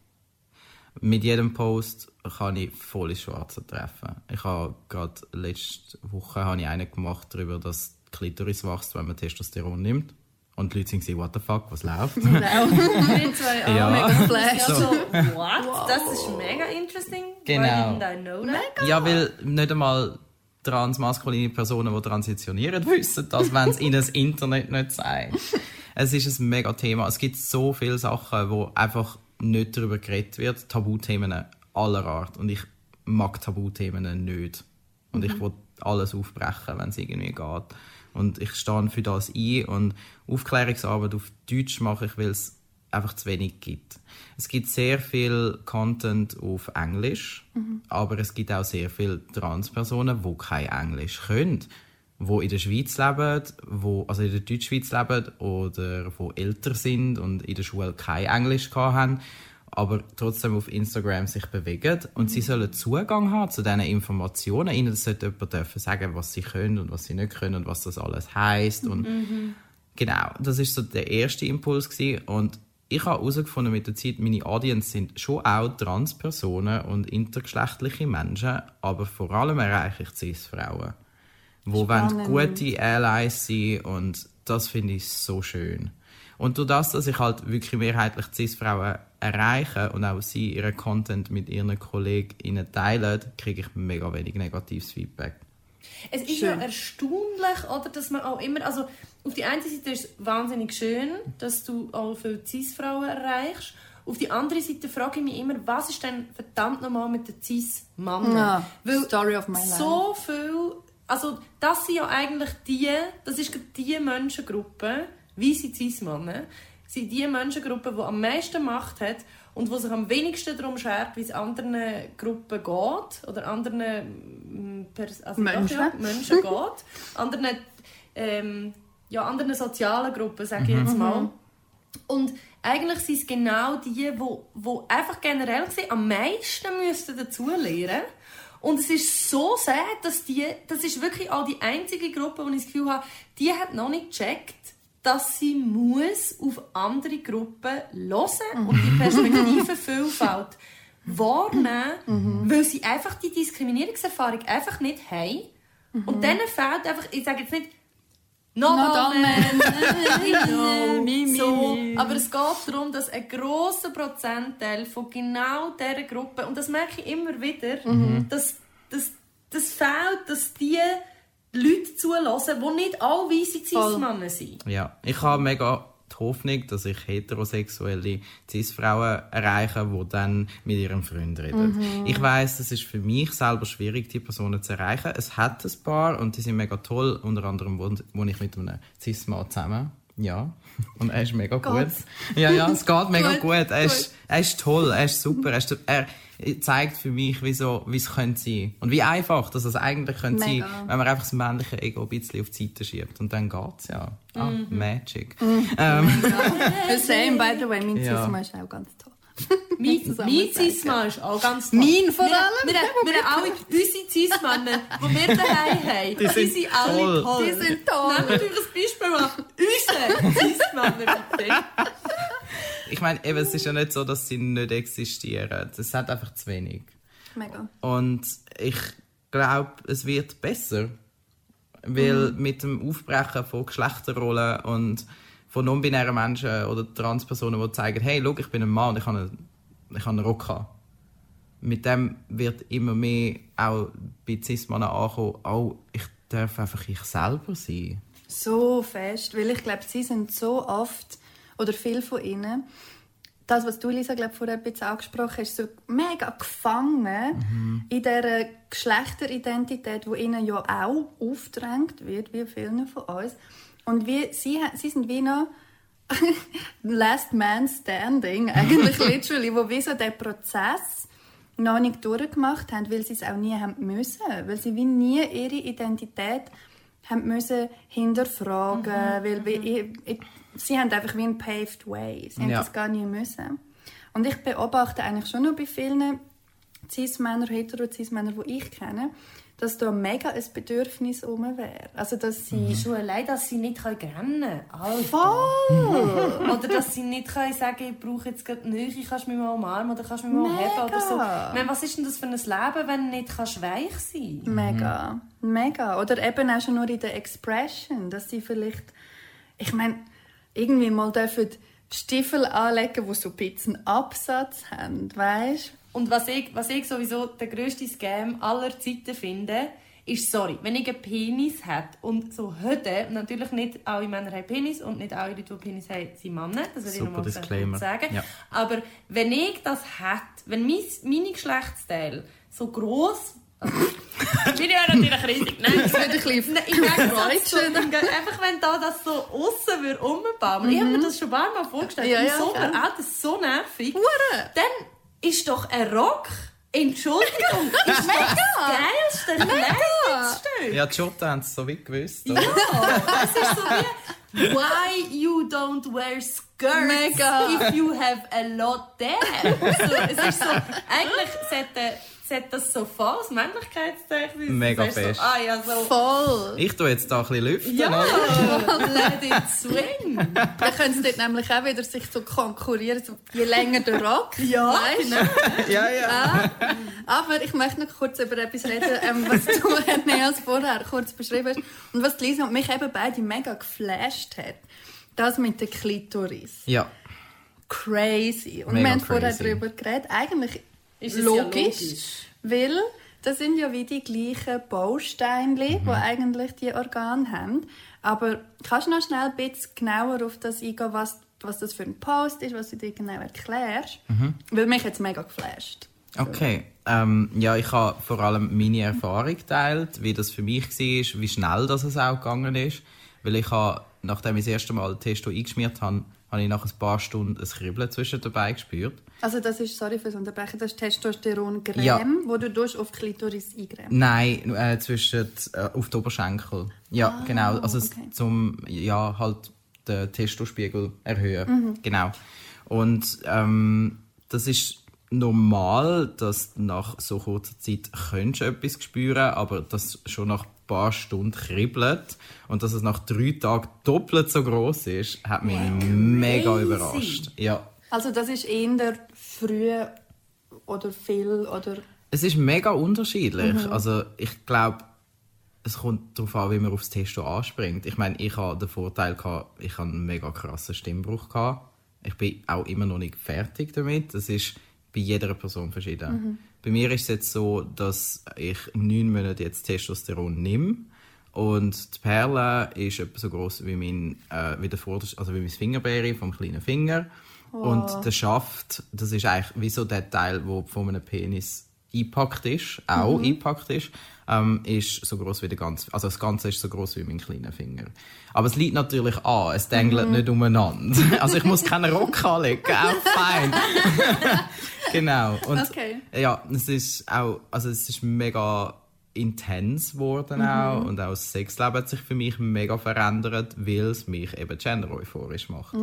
Mit jedem Post kann ich voll ins Schwarze treffen. Ich habe gerade letzte Woche habe ich einen gemacht darüber, dass die Klitoris wächst, wenn man Testosteron nimmt. Und die Leute sind so, what the fuck, was läuft? Genau. Wir zwei auch Ja. mega geflasht. Ja, so, what? Das ist mega interesting. Genau. Why didn't I know that? Ja, weil nicht einmal transmaskuline Personen, die transitionieren, wissen das, wenn es ihnen das Internet nicht sagt. Es ist ein mega Thema. Es gibt so viele Sachen, wo einfach nicht darüber geredet wird. Tabuthemen aller Art. Und ich mag Tabuthemen nicht. Und ich will alles aufbrechen, wenn es irgendwie geht. Und ich stehe für das ein. Und Aufklärungsarbeit auf Deutsch mache ich, weil es einfach zu wenig gibt. Es gibt sehr viel Content auf Englisch, aber es gibt auch sehr viele Transpersonen, die kein Englisch können, die in der Schweiz leben, wo, also in der Deutschschweiz leben oder wo älter sind und in der Schule kein Englisch haben, aber trotzdem auf Instagram sich bewegen und sie sollen Zugang haben zu diesen Informationen. Ihnen sollte jemand dürfen sagen, was sie können und was sie nicht können und was das alles heißt und Genau, das ist so der erste Impuls gewesen. und ich habe herausgefunden mit der Zeit, meine Audience sind schon auch Transpersonen und intergeschlechtliche Menschen, aber vor allem erreiche ich Cis-Frauen, Spannend. gute Allies sein und das finde ich so schön. Und durch das, dass ich halt wirklich mehrheitlich Cis-Frauen erreiche und auch sie ihren Content mit ihren KollegInnen teilen, kriege ich mega wenig negatives Feedback. Es ist ja erstaunlich, oder, dass man auch immer, also auf die einen Seite ist es wahnsinnig schön, dass du auch viele Cis-Frauen erreichst Auf die andere Seite frage ich mich immer, was ist denn verdammt nochmal mit den Cis-Männern? Ja, Weil Story of my life. so viel, also das sind ja eigentlich die, das ist die Menschengruppe, weiße Cis-Männer, sind die Menschengruppe, die am meisten Macht hat und die sich am wenigsten darum schert, wie es anderen Gruppen geht oder anderen mm, Pers also Menschen. Ja, Menschen geht, anderen, ähm, ja, anderen sozialen Gruppen, sage ich jetzt mal. Und eigentlich sind es genau die, die, die einfach generell gesehen am meisten müssten dazulernen Und es ist so sad, dass die, das ist wirklich auch die einzige Gruppe, wo ich das Gefühl habe, die hat noch nicht gecheckt, dass sie muss auf andere Gruppen hören und die Perspektivenvielfalt wahrnehmen, weil sie einfach die Diskriminierungserfahrung einfach nicht haben. Und dann fehlt einfach, ich sage jetzt nicht, Not, Not all men. Genau. Mi, mi, so, mi. aber es geht darum, dass ein grosser Prozentteil von genau dieser Gruppe, und das merke ich immer wieder, dass, dass das fehlt, dass die Leute zulassen, die nicht alle weisse Cis-Männer sind. Ja, ich habe mega die Hoffnung, dass ich heterosexuelle Cis-Frauen erreiche, die dann mit ihrem Freund reden. Ich weiß, es ist für mich selber schwierig, die Personen zu erreichen. Es hat ein paar und die sind mega toll. Unter anderem wohne wohne ich mit einem Cis-Mann zusammen. Ja, und er ist mega gut. Geht's? Ja, ja, es geht mega Gut, gut. Er, ist, er ist toll, er ist super. Er, ist, er zeigt für mich, wie, so, es könnte sein. Und wie einfach dass es eigentlich könnte sein, Mega. wenn man einfach das männliche Ego ein bisschen auf die Seite schiebt. Und dann geht's ja. Ah, Mhm. Magic. The same, by the way. Mein Ja. Cis-Mann ist auch ganz toll. Mein, mein. Cis-Mann ist auch ganz toll. Mein vor Wir- allem? Wir, wir, wir haben alle unsere Cis-Männer, die wir daheim haben, die sind sind, alle toll. toll. Die sind toll. Nehmt euch ein Beispiel mal. Unsere bitte. Ich meine, eben, es ist ja nicht so, dass sie nicht existieren. Es hat einfach zu wenig. Mega. Und ich glaube, es wird besser. Weil mit dem Aufbrechen von Geschlechterrollen und von non-binären Menschen oder Transpersonen, die zeigen, hey, schau, ich bin ein Mann und ich habe einen, ich habe einen Rock an. Mit dem wird immer mehr auch bei Cis-Männern ankommen, oh, ich darf einfach ich selber sein. So fest, weil ich glaube, sie sind so oft, oder viele von ihnen, das, was du, Lisa, glaub, vorher ein bisschen angesprochen hast, so mega gefangen in dieser Geschlechteridentität, die ihnen ja auch aufgedrängt wird, wie vielen von uns. Und wie, sie, sie sind wie noch Last Man Standing, eigentlich literally, wo wie so der Prozess noch nicht durchgemacht haben, weil sie es auch nie haben müssen, weil sie wie nie ihre Identität haben müssen hinterfragen, weil wie, ich, ich, sie haben einfach wie ein paved way, sie haben Ja. das gar nie müssen. Und ich beobachte eigentlich schon noch bei vielen Cis-Männer, hetero-Cis-Männer, die ich kenne, dass da mega ein Bedürfnis herum wäre. Also, dass sie... Schon allein, dass sie nicht rennen können. Alter. Voll! Oder dass sie nicht können sagen ich brauche jetzt gerade Nähe, kannst du mich mal umarmen oder kannst du mich mal Mega. heben oder so. Ich meine, was ist denn das für ein Leben, wenn du nicht kannst weich sein Mega, mega. Oder eben auch schon nur in der Expression, dass sie vielleicht, ich meine, irgendwie mal dürfen Stiefel anlegen, die so ein bisschen Absatz haben, weißt? Und was ich, was ich sowieso der grösste Scam aller Zeiten finde, ist, sorry, wenn ich einen Penis habe und so heute, natürlich nicht alle Männer haben Penis und nicht alle Leute, die Penis haben, sind Männer, das will ich Super nochmal Disclaimer. sagen. Ja. Aber wenn ich das hätte, wenn mein, meine Geschlechtsteile so gross also, Meine wäre natürlich riesig. Nein, Das wird ein bisschen Deutschen. im Ge- einfach wenn da das so aussen würde umbauen. Ich habe mir das schon ein paar Mal vorgestellt. Ja, Im ja, Sommer, gell? Alter, das ist so nervig. Hure. Dann ist doch ein Rock, Entschuldigung, ist doch das geilste Kleidungsstück. Ja, die Schotten haben es so wie gewusst. oder? Ja, es ist so wie, why you don't wear skirts Mega. if you have a lot there. So, es ist so, eigentlich sollte, sollte das so falls Männlichkeitszeichen sein. Mega fest. So, ah ja, so, Voll. Ich tue jetzt da ein bisschen lüften. ja, let it swing. Dann können sie dort nämlich auch wieder sich so konkurrieren, so, je länger der Rock. Ja, weißt? genau. Ja, ja. Aber ich möchte noch kurz über etwas reden, ähm, was du, Neas, vorher kurz beschrieben hast. Und was die Lisa und mich eben beide mega geflasht hat. Das mit der Klitoris. Ja. Crazy. Und Mega wir haben vorher crazy. darüber geredet. Eigentlich Ist es ja logisch, logisch. weil das sind ja wie die gleichen Bausteine, Mhm. die eigentlich die Organe haben. Aber kannst du noch schnell ein bisschen genauer auf das eingehen, was, was das für ein Post ist, was du dir genau erklärst? Weil mich jetzt mega geflasht. Okay. Ähm, ja, ich habe vor allem meine Erfahrung geteilt, wie das für mich war, wie schnell das es auch gegangen ist. Weil ich habe, nachdem ich das erste Mal Testo eingeschmiert habe, habe ich nach ein paar Stunden ein Kribbeln zwischen dabei gespürt. Also das ist, sorry fürs Unterbrechen, das ist Testosteron-Creme, Ja. wo du durch auf die Klitoris eingrämst. Nein, äh, zwischen äh, auf die Oberschenkel. Ja, genau. Also okay. zum ja halt den Testospiegel erhöhen. Genau. Und ähm, das ist normal, dass du nach so kurzer Zeit könntest du etwas spüren, aber das schon nach paar Stunden kribbelt und dass es nach drei Tagen doppelt so groß ist, hat mich mega crazy. überrascht. Ja. Also das ist eher früh oder viel oder... Es ist mega unterschiedlich. Mhm. Also ich glaube, es kommt darauf an, wie man aufs Testo anspringt. Ich meine, ich hatte den Vorteil, gehabt, ich hatte einen mega krassen Stimmbruch. Gehabt. Ich bin auch immer noch nicht fertig damit. Das ist bei jeder Person verschieden. Mhm. Bei mir ist es jetzt so, dass ich neun Monate jetzt Testosteron nehme. Und die Perle ist etwa so groß wie mein, äh, wie der also wie mein Fingerbeere vom kleinen Finger. Und der Schaft, das ist eigentlich wie so der Teil, der von einem Penis eingepackt ist, auch eingepackt ist, ähm, ist so groß wie der ganze, also das Ganze ist so groß wie mein kleiner Finger. Aber es liegt natürlich an, es dängelt nicht umeinander. Also ich muss keinen Rock anlegen, auch fein. genau. Und Okay. ja, es ist auch, also es ist mega intens geworden auch und auch das Sexleben hat sich für mich mega verändert, weil es mich eben gender-euphorisch macht,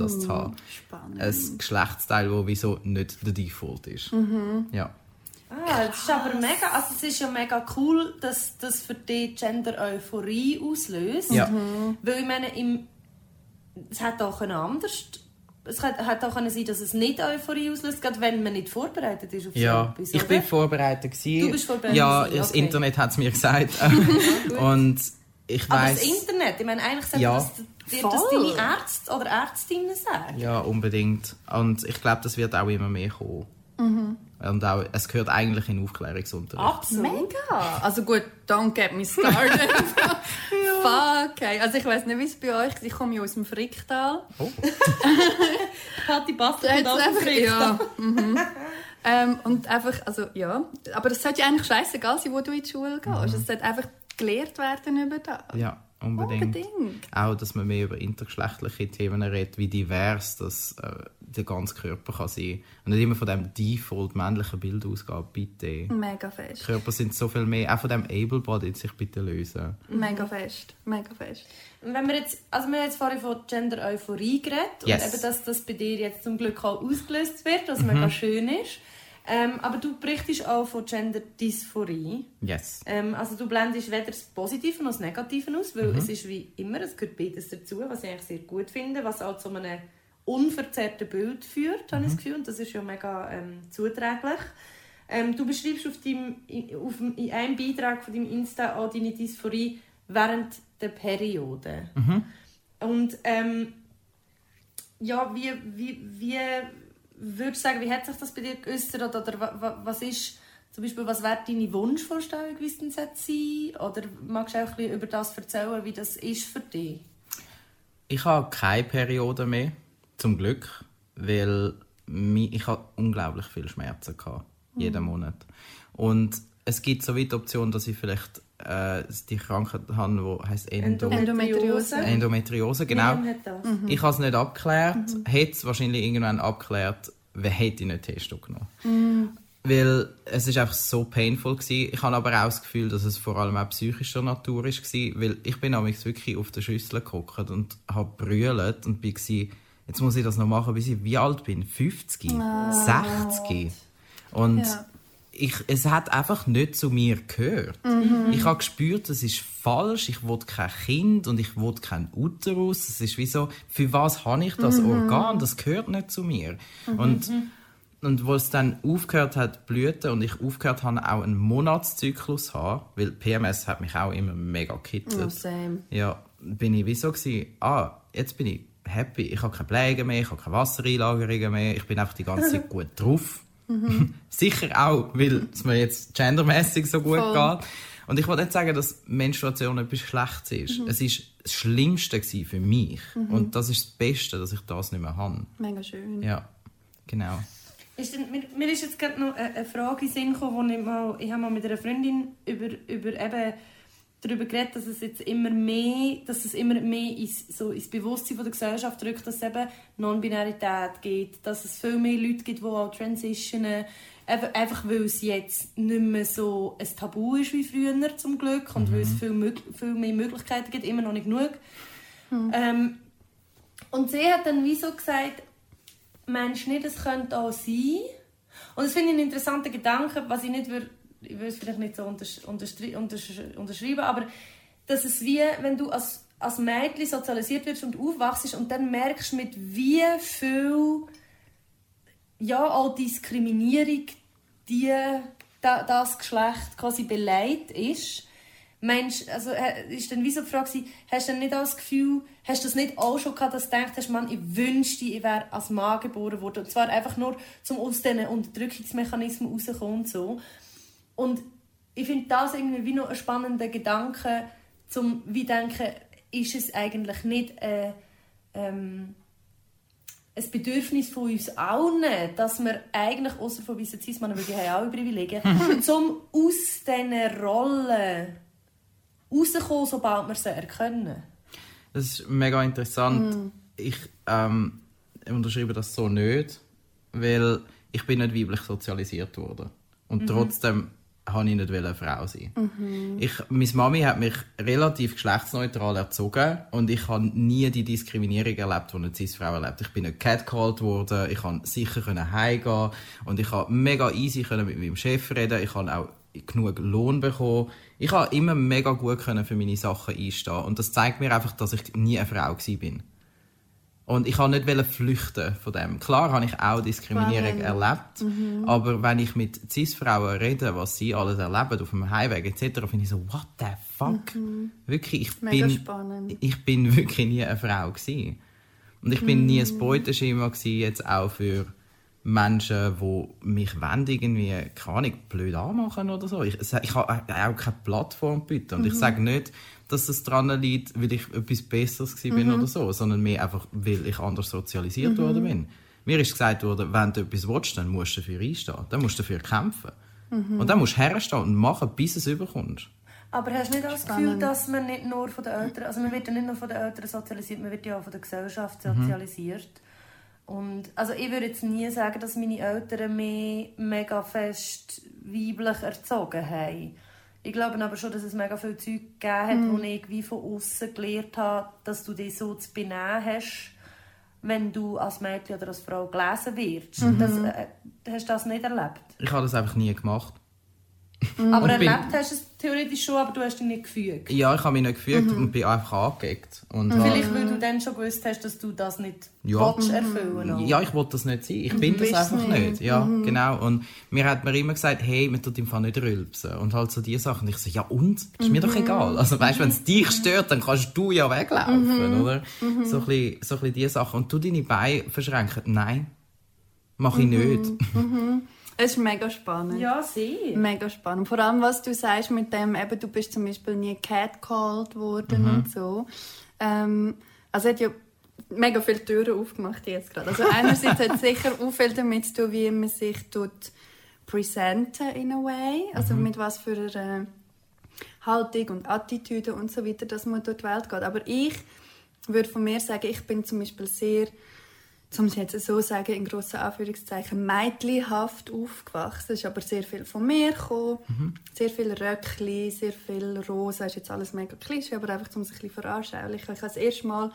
das zu haben. Spannend. Ein Geschlechtsteil, das wieso nicht der Default ist. Ja. Ah, das ist aber mega, also es ist ja mega cool, dass das für dich Gender-Euphorie auslöst. Ja. Weil ich meine, im, es hat auch können anders, es hat, hat auch können sein, dass es nicht Euphorie auslöst, gerade wenn man nicht vorbereitet ist auf Ja, so etwas. ich oder? bin vorbereitet gewesen. Du bist vorbereitet Ja, das okay. Internet hat es mir gesagt. und ich aber weiß. das Internet, ich meine, eigentlich sollte Ja. das dir das deine Ärzte oder Ärztinnen sagen. Ja, unbedingt. Und ich glaube, das wird auch immer mehr kommen. Und auch, es gehört eigentlich in Aufklärungsunterricht. Absolut. Mega! Also gut, don't get me started. Fuck, okay. Also ich weiß nicht, wie es bei euch ist. Ich komme ja aus dem Fricktal. Kathi Bastel Da und hat's alles einfach, Frick. ja. mhm. ähm, und einfach, also ja. Aber es sollte ja eigentlich scheißegal sein, wo du in die Schule gehst. Es sollte einfach gelehrt werden über das. Ja, unbedingt. Unbedingt. Auch, dass man mehr über intergeschlechtliche Themen redet, wie divers das äh, der ganze Körper kann sein. Und nicht immer von dem default männlichen Bild ausgehen, bitte. Mega fest. Körper sind so viel mehr, auch von dem Able-Body sich bitte lösen. Mega fest. Mega fest. Wenn wir jetzt, also wir haben jetzt vorhin von Gender-Euphorie geredet Yes. und eben, dass das bei dir jetzt zum Glück auch ausgelöst wird, was Mhm. mega schön ist. Ähm, aber du berichtest auch von Gender-Dysphorie. Yes. Ähm, also du blendest weder das Positive noch das Negative aus, Mhm. weil es ist wie immer, es gehört beides dazu, was ich eigentlich sehr gut finde, was auch zu einem unverzerrten Bild führt, habe ich Mhm. das Gefühl, und das ist ja mega ähm, zuträglich. Ähm, du beschreibst auf deinem, in, auf, in einem Beitrag von deinem Insta auch deine Dysphorie während der Periode. Mhm. Und ähm, ja, wie, wie, wie würdest du sagen, wie hat sich das bei dir geäußert? Oder, oder wa- wa- was ist zum Beispiel, was wäre deine Wunschvorstellung, wie es denn sein sollte? Oder magst du auch ein bisschen über das erzählen, wie das ist für dich? Ich habe keine Periode mehr, zum Glück, weil ich habe unglaublich viel Schmerzen hatte, jeden Monat. Und es gibt so weit die Option, dass ich vielleicht äh, die Krankheit habe, die heißt Endo Endometriose. Endometriose. Genau. Das. Ich habe es nicht abgeklärt, hätte es wahrscheinlich irgendwann abgeklärt, wer hätte ich nicht Testo genommen. Weil es ist einfach so painful gewesen. Ich habe aber auch das Gefühl, dass es vor allem auch psychischer Natur ist gewesen, weil ich bin nämlich wirklich auf der Schüssel gehockt und habe brüllt und bin gewesen, jetzt muss ich das noch machen, bis ich wie alt bin, 50, 60. Und Ja. Ich, es hat einfach nicht zu mir gehört. Ich habe gespürt, das ist falsch, ich will kein Kind und ich will keinen Uterus. Es ist wie so, für was habe ich das Organ? Das gehört nicht zu mir. Und, und wo es dann aufgehört hat, blüten und ich aufgehört habe, auch einen Monatszyklus zu haben, weil PMS hat mich auch immer mega gekittet. Oh. Ja, bin ich wieso gewesen, ah, jetzt bin ich happy, ich habe keine Pläge mehr, ich habe keine Wassereinlagerungen mehr, ich bin einfach die ganze Zeit gut drauf. Sicher auch, weil es mir jetzt gendermäßig so gut Voll. geht. Und ich wollte nicht sagen, dass Menstruation etwas Schlechtes ist. Es ist das Schlimmste für mich. Mhm. Und das ist das Beste, dass ich das nicht mehr habe. Mega schön. Ja, genau. Ist denn, mir, mir ist jetzt gerade noch eine, eine Frage in Sinn gekommen, wo ich mal, ich habe mal mit einer Freundin über, über eben darüber geredet, dass es jetzt immer mehr, dass es immer mehr ins, so ins Bewusstsein von der Gesellschaft rückt, dass es eben Non-Binarität gibt, dass es viel mehr Leute gibt, die auch transitionen, einfach, einfach weil es jetzt nicht mehr so ein Tabu ist wie früher zum Glück und weil es viel, mög- viel mehr Möglichkeiten gibt, immer noch nicht genug. Ähm, und sie hat dann wie so gesagt, meinst du nicht, es könnte auch sein? Und das finde ich einen interessanten Gedanken, was ich nicht würde, ich will es vielleicht nicht so untersch unterstri untersch unterschreiben, aber dass es wie, wenn du als, als Mädchen sozialisiert wirst und aufwachst und dann merkst, mit wie viel ja, auch Diskriminierung die, da, das Geschlecht quasi beleidigt ist. Meinst, also, ist dann wie so die Frage, hast du dann nicht auch das Gefühl, hast du das nicht auch schon gehabt, dass du denkst, Mann, ich wünschte, ich wäre als Mann geboren worden. Und zwar einfach nur, um aus diesen Unterdrückungsmechanismen rauszukommen und so. Und ich finde das irgendwie wie noch ein spannender Gedanke, zum wie denken, ist es eigentlich nicht äh, ähm, ein Bedürfnis von uns allen, dass wir eigentlich, außer von weißen Cis-Männern, weil die haben auch Privilegien, zum aus diesen Rollen rauskommen, sobald wir sie erkennen. Das ist mega interessant. Ich ähm, unterschreibe das so nicht, weil ich bin nicht weiblich sozialisiert worden. Und trotzdem habe ich nicht eine Frau sein. Ich, meine Mami hat mich relativ geschlechtsneutral erzogen und ich habe nie die Diskriminierung erlebt, die eine Cis-Frau erlebt. Ich bin nicht catcalled worden, ich konnte sicher können heimgehen und ich konnte mega easy können mit meinem Chef reden. Ich habe auch genug Lohn bekommen. Ich habe immer mega gut können für meine Sachen einstehen und das zeigt mir einfach, dass ich nie eine Frau gewesen bin. Und ich wollte nicht flüchten von dem. Klar habe ich auch Diskriminierung Spannend. erlebt, aber wenn ich mit Cis-Frauen rede, was sie alles erleben auf dem Heimweg etc., finde ich so, what the fuck? Wirklich, ich Mega bin, spannend. ich bin wirklich nie eine Frau gewesen. Und ich bin nie ein Beuteschema gewesen, jetzt auch für Menschen, die mich wollen, irgendwie, keine Ahnung, blöd anmachen oder so. Ich, ich habe auch keine Plattform bieten. Und ich sage nicht, dass es daran liegt, weil ich etwas Besseres gewesen bin oder so, sondern mehr einfach, weil ich anders sozialisiert worden bin. Mir ist gesagt worden, wenn du etwas willst, dann musst du dafür einstehen. Dann musst du dafür kämpfen. Und dann musst du herstehen und machen, bis es überkommst. Aber hast du nicht das Gefühl, dass man nicht nur von den Eltern, also man wird ja nicht nur von den Eltern sozialisiert, man wird ja auch von der Gesellschaft sozialisiert. Und also ich würde jetzt nie sagen, dass meine Eltern mich mega fest weiblich erzogen haben. Ich glaube aber schon, dass es mega viel Zeug gegeben hat, wo ich wie von außen gelernt habe, dass du dich so zu benehmen hast, wenn du als Mädchen oder als Frau gelesen wirst. Das, äh, hast du das nicht erlebt? Ich habe das einfach nie gemacht. Aber Und bin- erlebt hast du es theoretisch schon, aber du hast dich nicht gefügt. Ja, ich habe mich nicht gefügt und bin einfach angeeckt. Und habe- Vielleicht, weil du dann schon gewusst hast, dass du das nicht Ja. willst erfüllen auch. Ja, ich wollte das nicht sein. Ich bin das einfach nicht. nicht. Ja, genau. Und mir hat man immer gesagt, hey, man tut im Fall nicht rülpsen. Und halt so diese Sachen. Und ich so, ja und? Ist mir doch egal. Also weißt, wenn es dich stört, dann kannst du ja weglaufen, oder? So ein bisschen, so ein bisschen diese Sachen. Und du deine Beine verschränken. Nein, mach ich nicht. Es ist mega spannend. Ja, sehr. Mega spannend. Vor allem, was du sagst mit dem, eben, du bist zum Beispiel nie catcalled worden und so. Ähm, also hat ja mega viele Türen aufgemacht jetzt gerade. Also einerseits hat es sicher auch viel damit zu tun, wie man sich tut presenten in a way. Also mit was für einer Haltung und Attitüde und so weiter, dass man durch die Welt geht. Aber ich würde von mir sagen, ich bin zum Beispiel sehr um es jetzt so sagen, in grossen Anführungszeichen, mädchenhaft aufgewachsen. Es ist aber sehr viel von mir gekommen. Sehr viel Röckli, sehr viel Rosa. ist jetzt alles mega klischee, aber einfach, um es ein bisschen veranschaulichen. Ich habe das erste Mal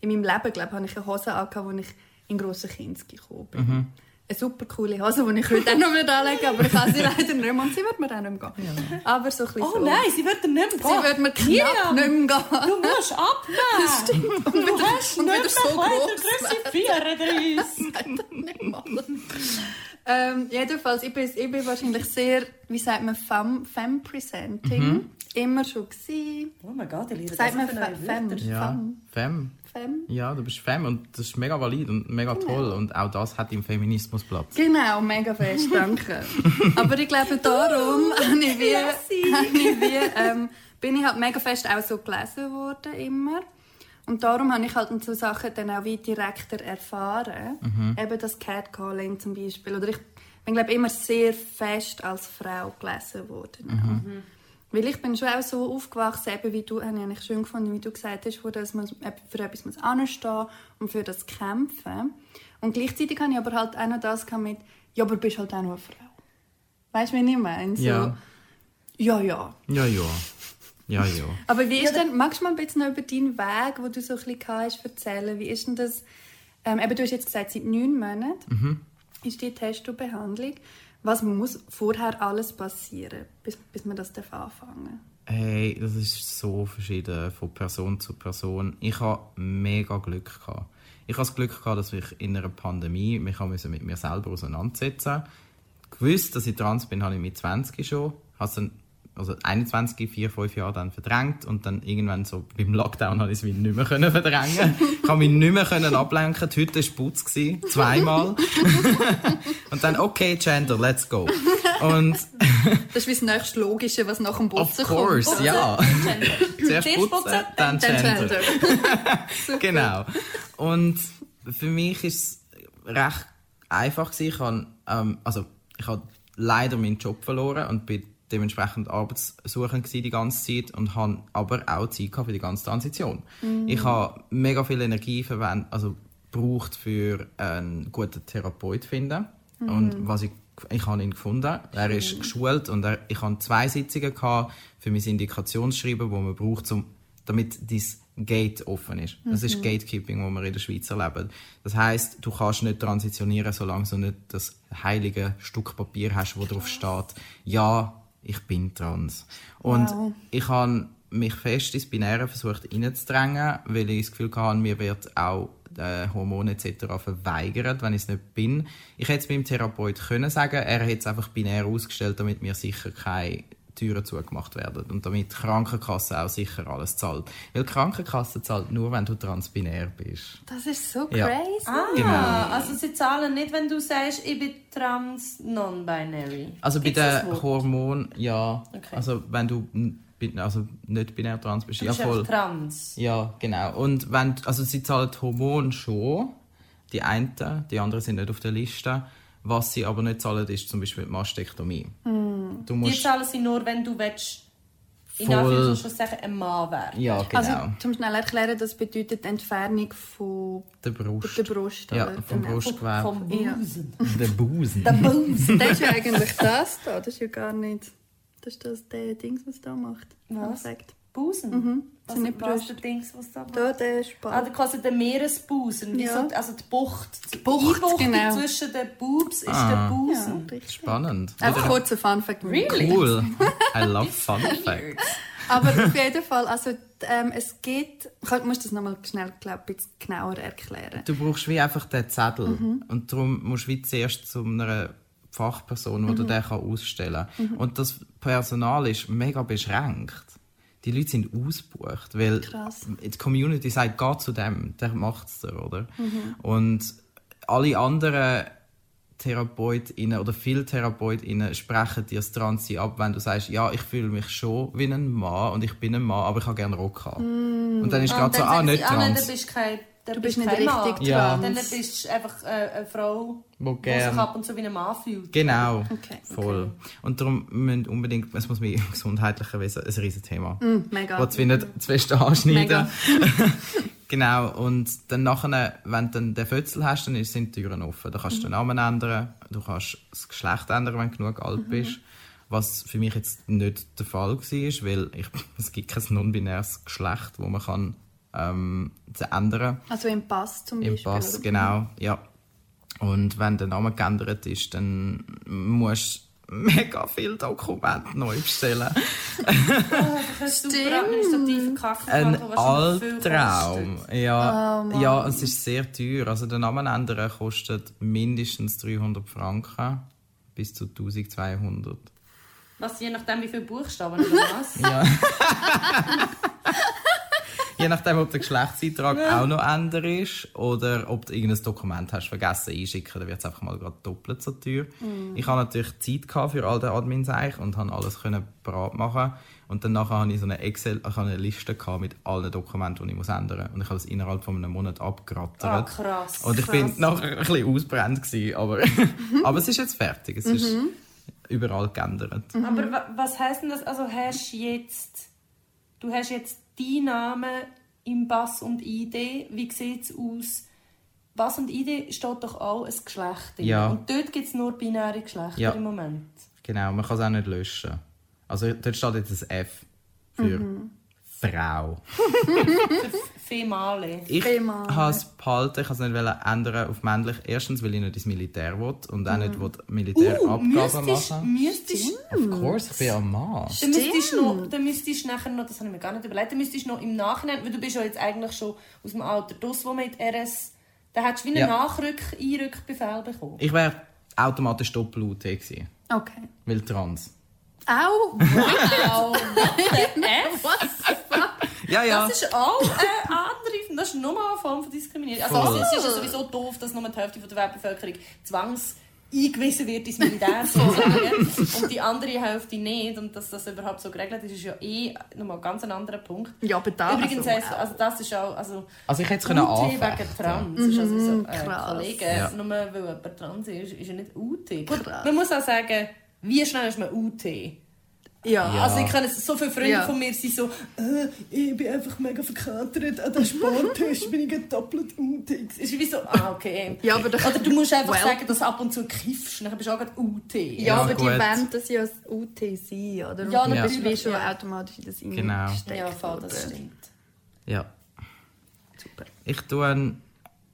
in meinem Leben, glaube ich, habe ich eine Hose angehabt, als ich in grossen Kinski gekommen bin. Eine super coole Hose, die ich heute auch noch anlegen würde, aber ich habe sie leider nicht mehr und sie wird mir auch nicht mehr gehen. Aber so ein bisschen Oh so. nein, sie wird dir nicht mehr Sie wird mir knapp Miriam, nicht mehr gehen. Du musst abnehmen. Stimmt. Und Du wieder, hast und nicht wieder mehr so groß. Grösse 34. nicht mal. Ähm, jedenfalls, ich bin, ich bin wahrscheinlich sehr, wie sagt man, femme, femme presenting. Immer schon gewesen. Oh mein Gott, ich liebe Sagt das man für fe- neue femme? Ja, Femme. Femme. Ja, du bist Femme und das ist mega valid und mega toll. Und auch das hat im Feminismus Platz. Genau, mega fest, danke. Aber ich glaube, darum habe ich wie, habe ich wie ähm, bin ich halt mega fest auch so gelesen worden, immer. Und darum habe ich halt so Sachen dann auch wie direkter erfahren. Mhm. Eben das Catcalling zum Beispiel. Oder ich bin, glaube immer sehr fest als Frau gelesen worden. Mhm. Weil ich bin schon auch so aufgewachsen, eben wie du, habe ich eigentlich schön gefunden, wie du gesagt hast, wo das man für etwas muss anstehen und für das kämpfen. Und gleichzeitig habe ich aber halt auch noch das mit, ja, aber du bist halt auch noch eine Frau. Weißt du, wie ich meine? So, Ja. Ja, ja. Ja, ja. Ja, ja. Aber wie ist denn, magst du mal ein bisschen noch über deinen Weg, wo du so ein bisschen hast, erzählen? Wie ist denn das, ähm, eben, du hast jetzt gesagt, seit neun Monaten ist die Testo-Behandlung. Was muss vorher alles passieren, bis, bis man das darf anfangen Hey, das ist so verschieden von Person zu Person. Ich habe mega Glück gehabt. Ich habe das Glück gehabt, dass ich in einer Pandemie mich mit mir selber auseinandersetzen Gewusst, dass ich trans bin, habe ich mit 20 schon. Habe dann, also 21, 4, 5 Jahre dann verdrängt und dann irgendwann so beim Lockdown habe ich es wieder nicht mehr können verdrängen. ich habe mich nicht mehr können ablenken. Die Hütte war putz, gewesen, zweimal. und dann, okay, Gender, let's go. Und Das ist wie das nächste Logische, was nach dem of Putzen course, kommt. ja. Zuerst Zuerst putzen, putzen, dann Dann Gender. Gender. genau. Und für mich ist es recht einfach gewesen. Ich habe, ähm, also ich habe leider meinen Job verloren und bin dementsprechend arbeitssuchend gewesen die ganze Zeit und habe aber auch Zeit für die ganze Transition. Ich habe mega viel Energie verwendet, also gebraucht für einen guten Therapeut finden und was ich ich habe ihn gefunden. Er ist geschult und er, ich hatte zwei Sitzungen gehabt für mein Indikationsschreiben, wo man braucht, um, damit dieses Gate offen ist. Das ist Gatekeeping, wo wir in der Schweiz erleben. Das heißt, du kannst nicht transitionieren, solange du nicht das heilige Stück Papier hast, wo drauf steht, ja, ich bin trans. Und Wow. ich habe mich fest ins Binäre versucht reinzudrängen, weil ich das Gefühl hatte, mir wird auch äh, Hormone etc. verweigert, wenn ich es nicht bin. Ich hätte es meinem Therapeut können sagen, er hätte es einfach binär ausgestellt, damit mir sicher keine Türen zugemacht werden und damit die Krankenkasse auch sicher alles zahlt. Weil die Krankenkasse zahlt nur, wenn du transbinär bist. Das ist so Ja. crazy. Ah, Genau. also sie zahlen nicht, wenn du sagst, ich bin trans non-binary. Also bei Gibt's den? Hormonen, ja. Okay. Also wenn du also nicht binär trans bist, Du ja bist voll. einfach trans. Ja, genau. Und wenn, also sie zahlen Hormone schon, die einen, die anderen sind nicht auf der Liste. Was sie aber nicht zahlen, ist zum Beispiel die Mastektomie. Du Die musst, zahlen sie nur, wenn du willst, in Voll. Anführungszeichen ein Mann werden. ja, genau, Also, zum schnell erklären, das bedeutet Entfernung von der Brust. der Brust. ja, oder? vom Genau. Brustgewebe. Vom Ja. Busen. Der Busen. Der Busen. Das ist ja eigentlich das da. Das ist ja gar nicht... Das ist das der Dings, was da macht. Was? Sagt. Busen? Mhm. Sind nicht was Brüste. Dings, was da Da, der Spalt. Ah, der quasi der Meeresbusen. Ja. so, also die Bucht. Die Bucht, Einbuchtung genau. zwischen den Boobs ist Ah. der ja, Busen. richtig. Spannend. Einfach kurzer Fun-Fact. Really? Cool. I love fun facts. Aber auf jeden Fall, also ähm, es geht... Ich muss das nochmal schnell, glaube ich, ein bisschen genauer erklären. Du brauchst wie einfach den Zettel. Mhm. Und darum musst du wie zuerst zu einer Fachperson, die Mhm. dir den kann ausstellen kann. Und das Personal ist mega beschränkt. Die Leute sind ausgebucht, weil Krass. die Community sagt, geh zu dem, der macht es dir, oder? Mhm. Und alle anderen TherapeutInnen oder viele TherapeutInnen sprechen dir das Transi ab, wenn du sagst, ja, ich fühle mich schon wie ein Mann und ich bin ein Mann, aber ich habe gerne Rock haben. Und dann ist Ah, gerade so, ah, nicht sie, ah, nein, trans. dann bist du kein, dann Du bist bist nicht richtig Ja. Dann bist du einfach äh, eine Frau, Wo die sich ab und zu wie ein Mann fühlt. Genau, Okay, voll. Und darum müssen unbedingt, es muss mir im gesundheitlichen Wesen ein riesen Thema. Mm, mega. Was wir nicht zu fest anschneiden. Mega. genau, und dann nachher, wenn du dann den Fötzel hast, dann sind die Türen offen. Da kannst du den Namen ändern, du kannst das Geschlecht ändern, wenn du genug alt bist. Was für mich jetzt nicht der Fall war, weil ich, es gibt kein non-binäres Geschlecht, wo man kann, ähm, ändern kann. Also im Pass zum Im Beispiel. Pass, oder? genau, ja. Und wenn der Name geändert ist, dann musst du mega viele Dokumente neu bestellen. Administrativer Kacken, Ein Albtraum. Ja, Oh, ja, es ist sehr teuer. Also der Namen ändern kostet mindestens 300 Franken bis zu 1200. Was, je nachdem, wie viele Buchstaben oder was? Ja. Je nachdem, ob der Geschlechtseintrag auch noch ändert ist oder ob du irgendein Dokument hast vergessen einschicken, dann wird es einfach mal gerade doppelt so teuer. Ich hatte natürlich Zeit gehabt für all den admin und konnte alles können parat machen. Und dann nachher hatte ich so eine Excel, ich eine Liste gehabt mit allen Dokumenten, die ich muss ändern muss. Und ich habe das innerhalb von einem Monat abgerattert. Ah, krass. Und ich bin nachher ein bisschen ausbrennt gewesen, aber, aber es ist jetzt fertig. Es ist überall geändert. Aber wa- was heisst denn das? Also hast jetzt, du hast jetzt deinen Namen im Pass und ID. Wie sieht es aus? Pass und ID steht doch auch ein Geschlecht drin. Ja. Und dort gibt es nur binäre Geschlechter Ja. im Moment. Genau, man kann es auch nicht löschen. Also dort steht jetzt ein F für Frau. Female. Ich Female. habe es behalten, ich wollte es nicht ändern auf männlich. Erstens, weil ich nicht ins Militär will und auch nicht will Militärabgaben müsstest, machen. müsstest, Of course, ich bin ein Mann. dann müsstest du noch, dann müsstest du nachher noch, das habe ich mir gar nicht überlegt, dann müsstest du noch im Nachhinein, weil du bist ja jetzt eigentlich schon aus dem Alter draus, wo mit RS, da hättest du wie einen Ja. Nachrück-Einrückbefehl bekommen. Ich wäre automatisch Doppel-UT gewesen, Okay. weil trans. Au! Wow! Was? Ja, ja. Das ist auch eine andere, das ist nochmal eine Form von Diskriminierung. Also es ist ja sowieso doof, dass nur die Hälfte der Weltbevölkerung zwangs eingewiesen wird ins Militär sozusagen und die andere Hälfte nicht und dass das überhaupt so geregelt ist, ist ja eh nochmal ein ganz anderer Punkt. Ja, aber da. Übrigens, also, heisst, also das ist auch, also Also ich hätte es können UT wegen trans, ist also so, äh, Ja. nur weil jemand trans ist, ist er nicht UT. Gut, Krass. man muss auch sagen, wie schnell ist man UT? Ja. Ja. Also ich kenne so viele Freunde Ja. von mir, sind so, äh, ich bin einfach mega verkatert, an den Sporttest bin ich doppelt UT. Es ist wie so, ah okay. Ja, aber Oder du musst einfach Well. sagen, dass du ab und zu kiffst, dann bist du auch gerade UT. Ja, Ja, aber die gut. wollen das ja als UT sein, oder? Ja, du bist wie schon ja. automatisch in das Genau. eingesteckt Ja, voll, das stimmt. Ja. Super. Ich tue,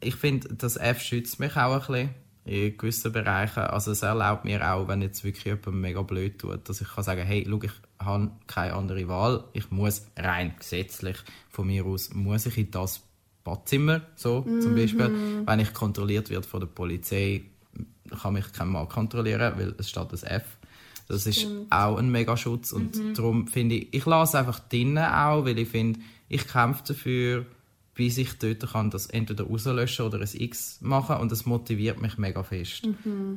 ich finde, das F schützt mich auch ein bisschen in gewissen Bereichen. Also es erlaubt mir auch, wenn jetzt wirklich jemand mega blöd tut, dass ich kann sagen, hey, schau, ich habe keine andere Wahl. Ich muss rein gesetzlich von mir aus, muss ich in das Badzimmer, so zum Beispiel. Wenn ich kontrolliert wird von der Polizei, kann mich kein Mann kontrollieren, weil es steht das F. Das ist auch ein Megaschutz und darum finde ich, ich lasse einfach drinnen auch, weil ich finde, ich kämpfe dafür, bis ich dort kann das entweder rauslöschen oder ein X machen und das motiviert mich mega fest.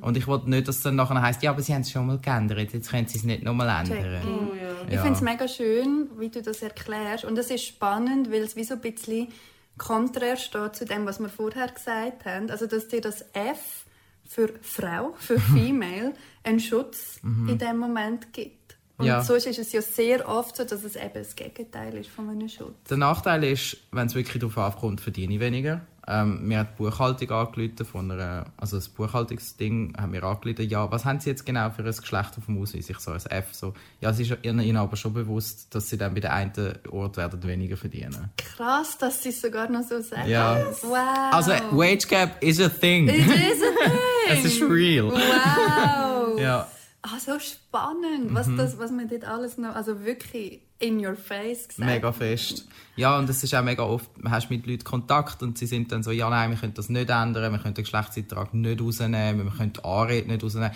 Und ich will nicht, dass es dann nachher heisst, ja, aber sie haben es schon mal geändert, jetzt können sie es nicht nochmal ändern. Oh, ja. Ich Ja. finde es mega schön, wie du das erklärst. Und es ist spannend, weil es wie so ein bisschen konträr steht zu dem, was wir vorher gesagt haben. Also, dass dir das F für Frau, für Female, einen Schutz in dem Moment gibt. Und Ja. sonst ist es ja sehr oft so, dass es eben das Gegenteil ist von einem Schutz. Der Nachteil ist, wenn es wirklich darauf ankommt, verdiene ich weniger. Ähm, mir hat die Buchhaltung angerufen, von einer, also das Buchhaltungsding haben mir angerufen, ja, was haben Sie jetzt genau für ein Geschlecht auf dem Ausweis? Ich so, ein F. So, ja, es ist ihnen aber schon bewusst, dass sie dann bei der einen Ort werden weniger verdienen. Krass, dass sie es sogar noch so sagen. Ja. Wow. Also, Wage Gap is a thing. It is a es thing. ist real. Wow. Ja. Ah, so spannend, was, das, was man dort alles noch, also wirklich in your face gesagt Mega fest. Ja, und es ist auch mega oft, man hast mit Leuten Kontakt und sie sind dann so, ja nein, wir können das nicht ändern, wir können den Geschlechtseintrag nicht rausnehmen, wir können die Anrede nicht rausnehmen.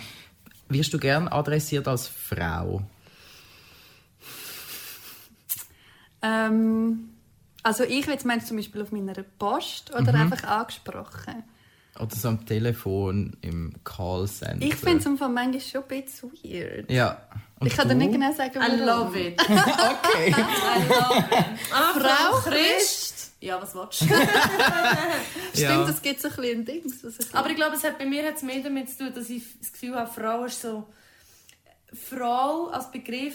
Wirst du gern adressiert als Frau? Ähm, also ich du zum Beispiel auf meiner Post oder einfach angesprochen? Oder so am Telefon, im Callcenter? Ich finde es manchmal schon ein bisschen weird. Ja. Und ich kann dir nicht genau sagen, I warum. love it. Okay. I love it. Ah, Frau Christ. Ja, was willst du? Stimmt, Ja. es gibt so ein bisschen ein Ding. So ein bisschen- Aber ich glaube, es hat bei mir hat's mehr damit zu tun, dass ich das Gefühl habe, Frau ist so... Frau als Begriff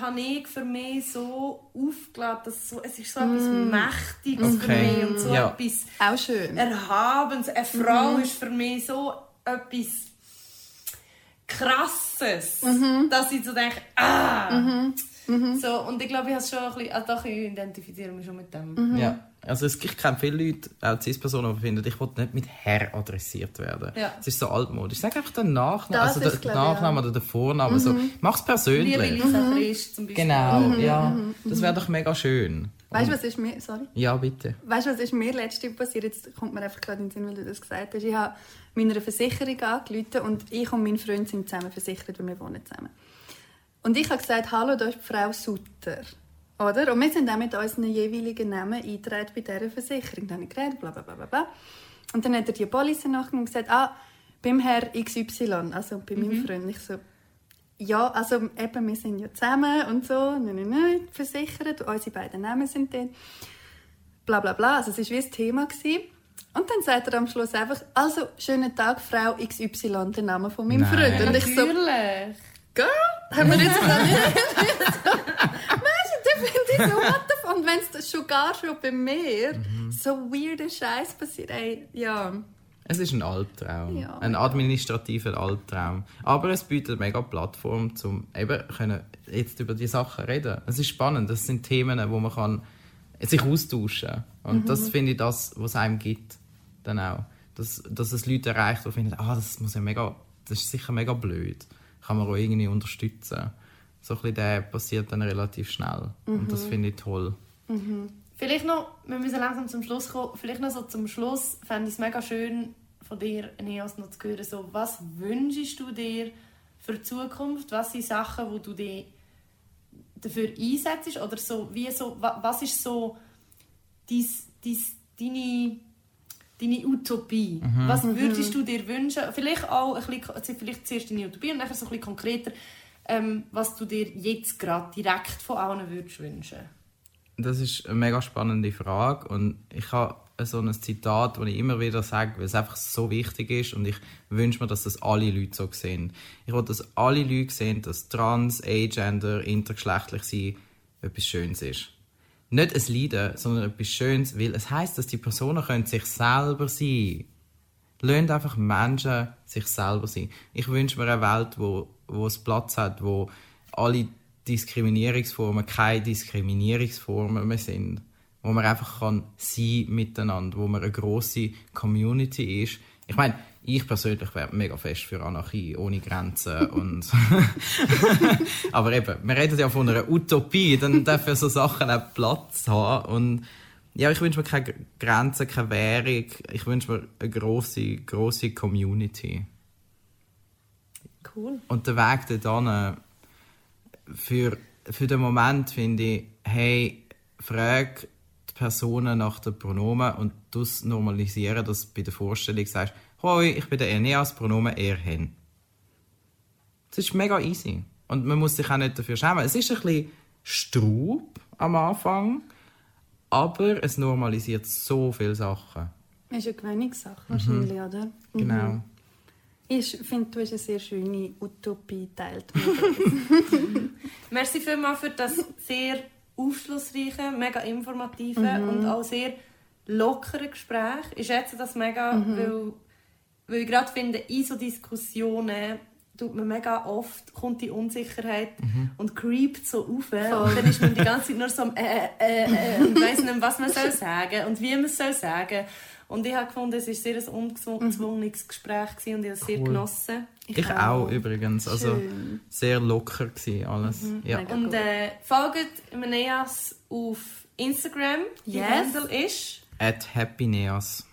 habe ich für mich so aufgeladen, dass so, es ist so etwas Mächtiges für Okay. mich und so Ja. etwas Auch schön. Erhabens. Eine Frau ist für mich so etwas Krasses, dass ich so denke, ah! So, und ich glaube, ich habe schon ein bisschen, also doch, ich identifiziere mich schon mit dem. Ja. Also es gibt kenne viele Leute, auch Cis-Personen, die finden, ich will nicht mit Herr adressiert werden. Ja. Es ist so altmodisch. Sag einfach den Nachnamen, also den Nachnamen oder den Vornamen. So. Mach's persönlich. Liebe Lisa Christ zum Beispiel. Genau, ja. Das wäre doch mega schön. Weißt du, was ist mir, sorry? Ja, bitte. Weißt du, was ist mir letztens passiert? Jetzt kommt mir einfach gerade in den Sinn, weil du das gesagt hast. Ich habe meiner Versicherung angerufen und ich und mein Freund sind zusammen versichert, weil wir wohnen zusammen. Und ich habe gesagt, hallo, da ist Frau Sutter. Oder? Und wir sind auch mit unseren jeweiligen Namen eingetragen bei dieser Versicherung. Dann habe ich geredet, bla bla bla bla. Und dann hat er die Police nachgenommen und gesagt, ah, beim Herr XY, also bei meinem Freund. Ich so, ja, also eben, wir sind ja zusammen und so, nein, nein, nein, versichert, unsere beiden Namen sind dort, bla bla bla, also es war wie ein Thema. Gewesen. Und dann sagt er am Schluss einfach, also, schönen Tag, Frau XY, der Name von meinem Nein. Freund. Und ich so, Natürlich. Girl, haben wir jetzt gerade nicht. weißt du, da finde ich so, what the fuck? Und wenn es schon gar schon bei mir so weirder Scheiß passiert, ey, ja. Es ist ein Albtraum. Ja, ein administrativer Albtraum. Aber es bietet mega Plattform, um eben können jetzt über die Sachen reden. Es ist spannend. Das sind Themen, wo man kann sich austauschen kann. Und das finde ich das, was es einem gibt. Dann auch. Dass, dass es Leute erreicht, die finden, ah, das, muss ja mega, das ist sicher mega blöd. Kann man auch irgendwie unterstützen. So ein bisschen der passiert dann relativ schnell. Und das finde ich toll. Vielleicht noch, wir müssen langsam zum Schluss kommen, vielleicht noch so zum Schluss fände ich es mega schön von dir, Neas, noch zu hören, so, was wünschst du dir für die Zukunft? Was sind Sachen, wo du dich dafür einsetzt? Oder so, wie so, wa- was ist so dies, dies, deine, deine Utopie? Was würdest du dir wünschen? Vielleicht auch ein bisschen, vielleicht zuerst deine Utopie und dann so ein bisschen konkreter, ähm, was du dir jetzt gerade direkt von allen würdest wünschen. Das ist eine mega spannende Frage und ich habe so ein Zitat, das ich immer wieder sage, weil es einfach so wichtig ist und ich wünsche mir, dass das alle Leute so sehen. Ich will, dass alle Leute sehen, dass trans, agender, intergeschlechtlich sein etwas Schönes ist. Nicht ein Leiden, sondern etwas Schönes, weil es heißt, dass die Personen können sich selber sein Lasst einfach Menschen sich selber sein. Ich wünsche mir eine Welt, wo, wo es Platz hat, wo alle Diskriminierungsformen keine Diskriminierungsformen mehr sind. Wo man einfach kann sein miteinander, wo man eine grosse Community ist. Ich meine, ich persönlich wäre mega fest für Anarchie, ohne Grenzen und aber eben, wir reden ja von einer Utopie, dann dürfen so Sachen auch Platz haben und ja, ich wünsche mir keine Grenzen, keine Währung. Ich wünsche mir eine grosse, grosse Community. Cool. Und der Weg dorthin, für, für den Moment finde ich, hey, frag die Personen nach den Pronomen und das normalisieren, dass du bei der Vorstellung sagst, hoi, ich bin der Eneas, Pronomen er, hen. Das ist mega easy. Und man muss sich auch nicht dafür schämen. Es ist ein bisschen Straub am Anfang, aber es normalisiert so viele Sachen. Ist eine Gewöhnungssache wahrscheinlich, oder? Genau. Ich finde, du hast eine sehr schöne Utopie geteilt. Merci vielmals für das sehr aufschlussreiche, mega informative und auch sehr lockere Gespräch. Ich schätze das mega, weil, weil ich gerade finde, in so Diskussionen tut man mega oft, kommt die Unsicherheit und creept so auf. Und dann ist man die ganze Zeit nur so am äh, äh, äh, und weiss nicht, was man soll sagen und wie man es soll sagen. Und ich habe gefunden, es war sehr ein ungezwungenes Gespräch gewesen und ich habe es sehr Cool. genossen. Ich, auch übrigens. Also Schön. sehr locker gewesen alles. Ja. Mega. Und äh, folgt Meneas auf Instagram. Die Yes. Handle ist. At Happyneas.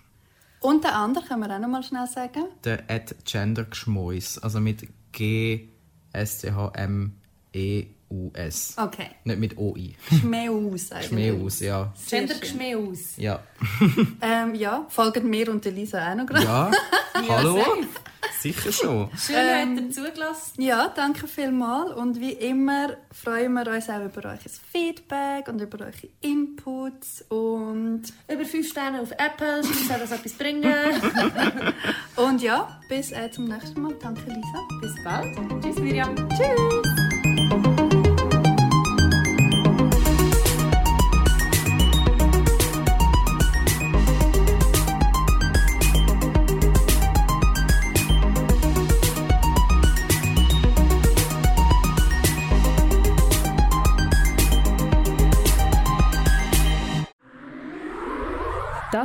Und den anderen können wir auch noch mal schnell sagen. Der at Gendergeschmäus. Also mit G S C H M E U S. Okay. Nicht mit O I. Schmäus eigentlich. Schmäus, ja. Sehr Gender schön. Geschmäus. Ja. Ähm, ja, folgt mir und der Lisa auch noch gerade. Ja. Hallo? Sicher schon. Schön, Ähm, habt ihr zugelassen. Ja, danke vielmals. Und wie immer freuen wir uns auch über euer Feedback und über eure Inputs. Und, Über 5 Sterne auf Apple. Soll das etwas bringen? und ja, bis äh, zum nächsten Mal. Danke, Lisa. Bis bald. Tschüss, Miriam. Tschüss.